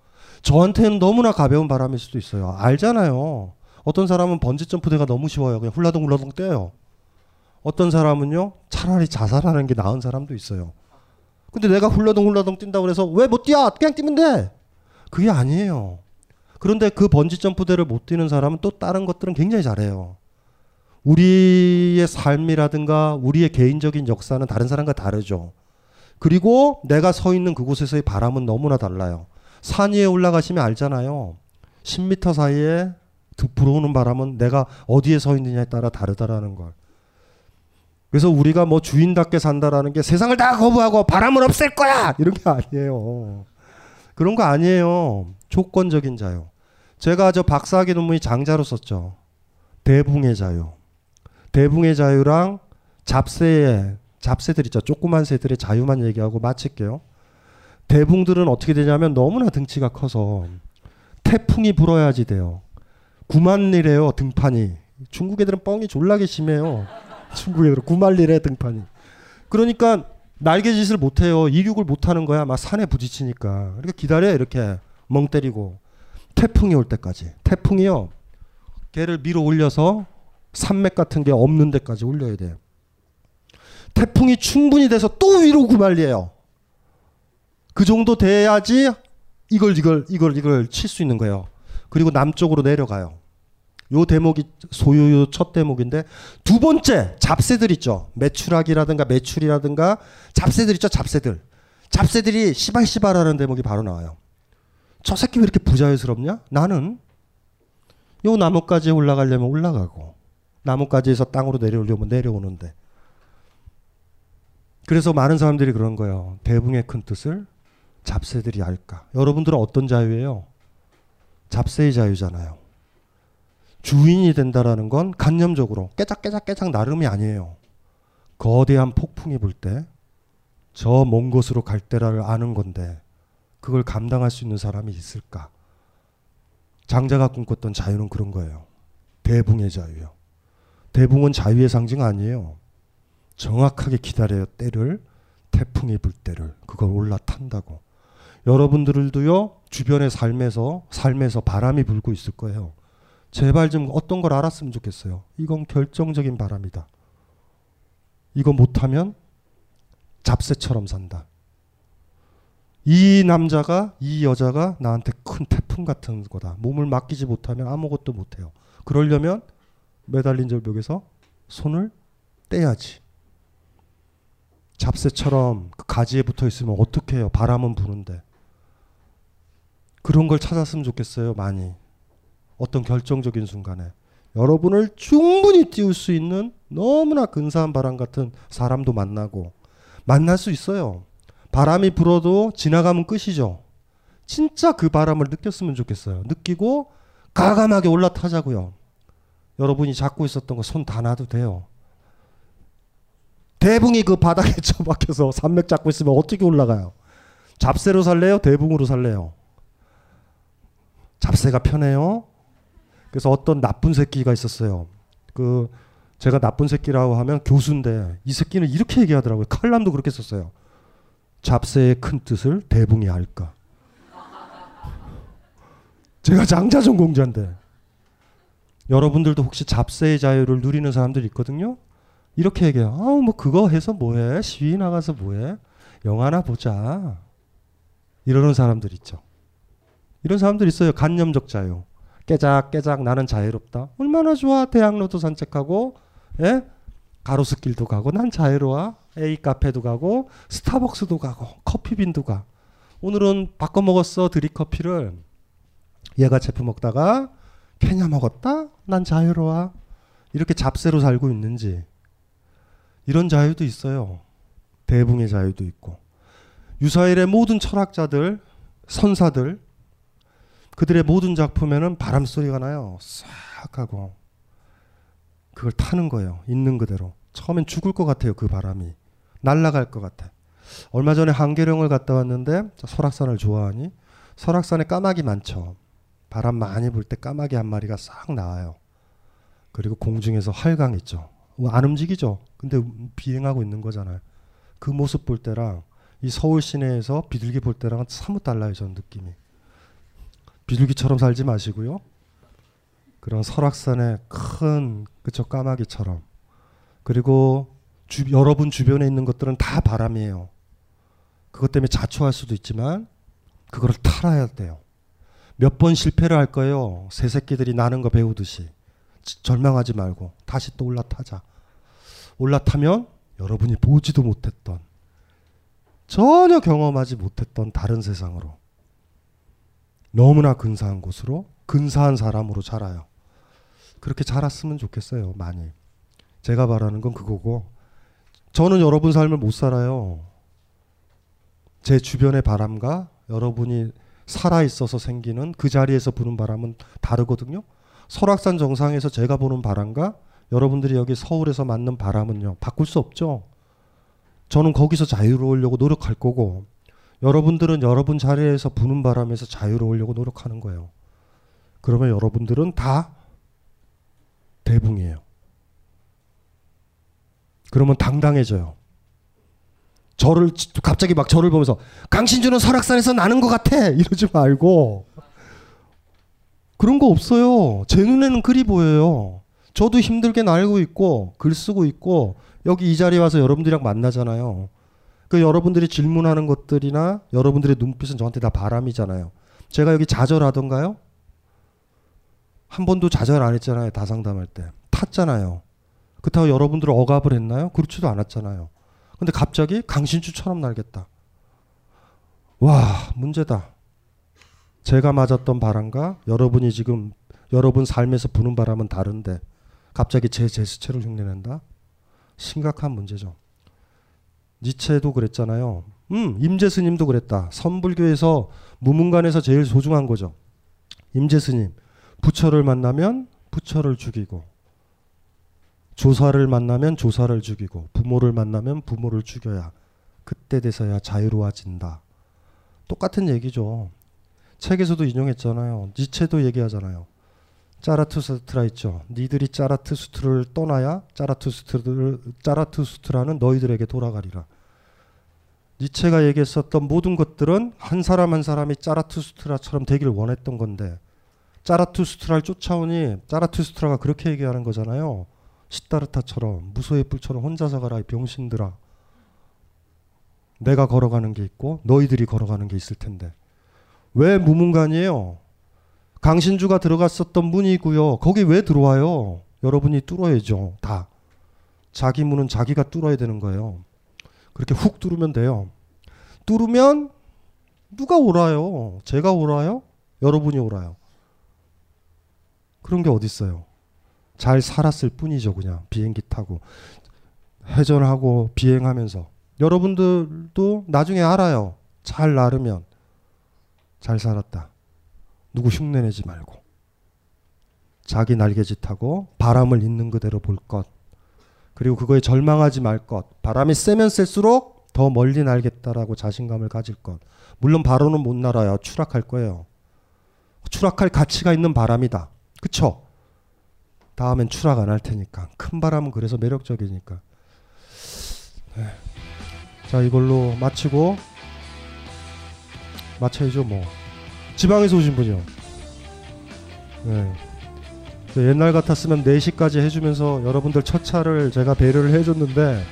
저한테는 너무나 가벼운 바람일 수도 있어요. 알잖아요. 어떤 사람은 번지 점프대가 너무 쉬워요. 그냥 훌라덩 훌라덩 떼요. 어떤 사람은요 차라리 자살하는 게 나은 사람도 있어요. 근데 내가 훌라덩 훌라덩 뛴다고 해서 왜 못 뛰어? 그냥 뛰면 돼. 그게 아니에요. 그런데 그 번지 점프대를 못 뛰는 사람은 또 다른 것들은 굉장히 잘해요. 우리의 삶이라든가 우리의 개인적인 역사는 다른 사람과 다르죠. 그리고 내가 서 있는 그곳에서의 바람은 너무나 달라요. 산 위에 올라가시면 알잖아요. 10m 사이에 불어오는 바람은 내가 어디에 서 있느냐에 따라 다르다라는 걸. 그래서 우리가 뭐 주인답게 산다라는 게 세상을 다 거부하고 바람을 없앨 거야 이런 게 아니에요. 그런 거 아니에요. 조건적인 자유. 제가 저 박사학위 논문이 장자로 썼죠. 대붕의 자유. 대붕의 자유랑 잡새의 잡새들 있죠. 조그만 새들의 자유만 얘기하고 마칠게요. 대붕들은 어떻게 되냐면 너무나 등치가 커서 태풍이 불어야지 돼요. 9만 리래요 등판이. 중국 애들은 뻥이 졸라게 심해요. <laughs> 중국 애들은 9만 리래 등판이. 그러니까 날개짓을 못해요. 이륙을 못하는 거야. 막 산에 부딪히니까. 그러니까 기다려 이렇게 멍 때리고 태풍이 올 때까지. 태풍이요. 개를 밀어 올려서 산맥 같은 게 없는 데까지 올려야 돼요. 태풍이 충분히 돼서 또 위로 구말리에요. 그 정도 돼야지 이걸 이걸 이걸 이걸 칠 수 있는 거예요. 그리고 남쪽으로 내려가요. 요 대목이 소유 첫 대목인데 두 번째 잡새들 있죠. 매출학이라든가 매출이라든가 잡새들 있죠. 잡새들. 잡새들이 시발시발하는 대목이 바로 나와요. 저 새끼 왜 이렇게 부자유스럽냐? 나는 요 나뭇가지에 올라가려면 올라가고 나뭇가지에서 땅으로 내려오려면 내려오는데 그래서 많은 사람들이 그런 거예요. 대붕의 큰 뜻을 잡새들이 알까? 여러분들은 어떤 자유예요? 잡새의 자유잖아요. 주인이 된다라는 건 간념적으로 깨작깨작깨작 나름이 아니에요. 거대한 폭풍이 불 때 저 먼 곳으로 갈 때를 아는 건데 그걸 감당할 수 있는 사람이 있을까? 장자가 꿈꿨던 자유는 그런 거예요. 대붕의 자유요. 대붕은 자유의 상징 아니에요. 정확하게 기다려요. 때를 태풍이 불 때를 그걸 올라탄다고. 여러분들도요 주변의 삶에서 삶에서 바람이 불고 있을 거예요. 제발 좀 어떤 걸 알았으면 좋겠어요. 이건 결정적인 바람이다. 이거 못하면 잡새처럼 산다. 이 남자가 이 여자가 나한테 큰 태풍 같은 거다. 몸을 맡기지 못하면 아무것도 못해요. 그러려면 매달린 절벽에서 손을 떼야지. 잡새처럼 그 가지에 붙어 있으면 어떻게 해요? 바람은 부는데. 그런 걸 찾았으면 좋겠어요. 많이. 어떤 결정적인 순간에 여러분을 충분히 띄울 수 있는 너무나 근사한 바람 같은 사람도 만나고 만날 수 있어요. 바람이 불어도 지나가면 끝이죠. 진짜 그 바람을 느꼈으면 좋겠어요. 느끼고 가감하게 올라타자고요. 여러분이 잡고 있었던 거 손 다 놔도 돼요. 대붕이 그 바닥에 <laughs> 처박혀서 산맥 잡고 있으면 어떻게 올라가요? 잡새로 살래요? 대붕으로 살래요? 잡새가 편해요. 그래서 어떤 나쁜 새끼가 있었어요. 그 제가 나쁜 새끼라고 하면 교수인데 이 새끼는 이렇게 얘기하더라고요. 칼럼도 그렇게 썼어요. 잡새의 큰 뜻을 대붕이 알까? 제가 장자 전공자인데 여러분들도 혹시 잡새의 자유를 누리는 사람들 있거든요. 이렇게 얘기해요. 아, 뭐 그거 해서 뭐해? 시위 나가서 뭐해? 영화나 보자. 이러는 사람들 있죠. 이런 사람들 있어요. 간념적 자유. 깨작 깨작 나는 자유롭다. 얼마나 좋아. 대학로도 산책하고, 예? 가로수길도 가고, 난 자유로워. A 카페도 가고, 스타벅스도 가고, 커피빈도 가. 오늘은 바꿔 먹었어. 드립커피를. 얘가 제품 먹다가 케냐 먹었다? 난 자유로워. 이렇게 잡새로 살고 있는지. 이런 자유도 있어요. 대붕의 자유도 있고. 유사일의 모든 철학자들, 선사들, 그들의 모든 작품에는 바람 소리가 나요. 싹 하고. 그걸 타는 거예요. 있는 그대로. 처음엔 죽을 것 같아요. 그 바람이. 날아갈 것 같아. 얼마 전에 한계령을 갔다 왔는데 설악산을 좋아하니 설악산에 까마귀 많죠. 바람 많이 불 때 까마귀 한 마리가 싹 나와요. 그리고 공중에서 활강 있죠. 안 움직이죠. 근데 비행하고 있는 거잖아요. 그 모습 볼 때랑 이 서울 시내에서 비둘기 볼 때랑은 사뭇 달라요. 전 느낌이. 비둘기처럼 살지 마시고요. 그런 설악산의 큰 그쵸 까마귀처럼 그리고 주, 여러분 주변에 있는 것들은 다 바람이에요. 그것 때문에 자초할 수도 있지만 그거를 탈아야 돼요. 몇 번 실패를 할 거예요. 새 새끼들이 나는 거 배우듯이 절망하지 말고 다시 또 올라타자. 올라타면 여러분이 보지도 못했던 전혀 경험하지 못했던 다른 세상으로 너무나 근사한 곳으로 근사한 사람으로 자라요. 그렇게 자랐으면 좋겠어요. 많이. 제가 바라는 건 그거고 저는 여러분 삶을 못 살아요. 제 주변의 바람과 여러분이 살아 있어서 생기는 그 자리에서 부는 바람은 다르거든요. 설악산 정상에서 제가 보는 바람과 여러분들이 여기 서울에서 맞는 바람은요. 바꿀 수 없죠. 저는 거기서 자유로우려고 노력할 거고 여러분들은 여러분 자리에서 부는 바람에서 자유로우려고 노력하는 거예요. 그러면 여러분들은 다 대붕이에요. 그러면 당당해져요. 저를 갑자기 막 저를 보면서 강신주는 설악산에서 나는 것 같아 이러지 말고 그런 거 없어요. 제 눈에는 글이 보여요. 저도 힘들게 날고 있고 글 쓰고 있고 여기 이 자리에 와서 여러분들이랑 만나잖아요. 그 여러분들이 질문하는 것들이나 여러분들의 눈빛은 저한테 다 바람이잖아요. 제가 여기 좌절하던가요? 한 번도 좌절 안 했잖아요. 다 상담할 때. 탔잖아요. 그렇다고 여러분들 억압을 했나요? 그렇지도 않았잖아요. 근데 갑자기 강신주처럼 날겠다. 와, 문제다. 제가 맞았던 바람과 여러분이 지금 여러분 삶에서 부는 바람은 다른데 갑자기 제 제스처를 흉내낸다? 심각한 문제죠. 니체도 그랬잖아요. 음, 임재스님도 그랬다. 선불교에서 무문관에서 제일 소중한 거죠. 임재스님, 부처를 만나면 부처를 죽이고, 조사를 만나면 조사를 죽이고, 부모를 만나면 부모를 죽여야 그때 돼서야 자유로워진다. 똑같은 얘기죠. 책에서도 인용했잖아요. 니체도 얘기하잖아요. 짜라투스트라 있죠. 니들이 짜라투스트를 떠나야 짜라투스트를 짜라투스트라는 너희들에게 돌아가리라. 니체가 얘기했었던 모든 것들은 한 사람 한 사람이 짜라투스트라처럼 되기를 원했던 건데 짜라투스트라를 쫓아오니 짜라투스트라가 그렇게 얘기하는 거잖아요. 시타르타처럼 무소의 뿔처럼 혼자서 가라 이 병신들아. 내가 걸어가는 게 있고 너희들이 걸어가는 게 있을 텐데 왜 무문관이에요? 강신주가 들어갔었던 문이고요. 거기 왜 들어와요? 여러분이 뚫어야죠. 다. 자기 문은 자기가 뚫어야 되는 거예요. 그렇게 훅 뚫으면 돼요. 뚫으면 누가 오라요? 제가 오라요? 여러분이 오라요. 그런 게 어딨어요. 잘 살았을 뿐이죠. 그냥 비행기 타고 회전하고 비행하면서 여러분들도 나중에 알아요. 잘 나르면 잘 살았다. 누구 흉내내지 말고. 자기 날개짓하고 바람을 있는 그대로 볼 것. 그리고 그거에 절망하지 말 것. 바람이 세면 셀수록 더 멀리 날겠다라고 자신감을 가질 것. 물론 바로는 못 날아요. 추락할 거예요. 추락할 가치가 있는 바람이다. 그쵸? 다음엔 추락 안 할 테니까. 큰 바람은 그래서 매력적이니까. 네. 자, 이걸로 마치고 마쳐야죠, 뭐. 지방에서 오신 분이요. 네. 옛날 같았으면 4시까지 해주면서 여러분들 첫 차를 제가 배려를 해줬는데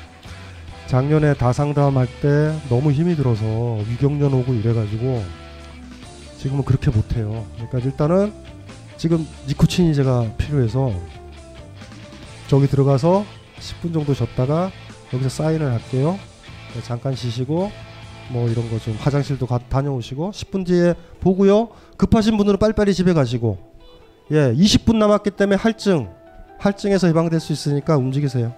작년에 다상담 할 때 너무 힘이 들어서 위경련 오고 이래가지고 지금은 그렇게 못해요. 그러니까 일단은 지금 니코틴이 제가 필요해서 저기 들어가서 10분 정도 졌다가 여기서 사인을 할게요. 네, 잠깐 쉬시고 뭐 이런 거 좀 화장실도 가, 다녀오시고 10분 뒤에 보고요. 급하신 분들은 빨리빨리 집에 가시고 예 20분 남았기 때문에 할증 할증에서 해방될 수 있으니까 움직이세요.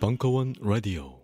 벙커원 라디오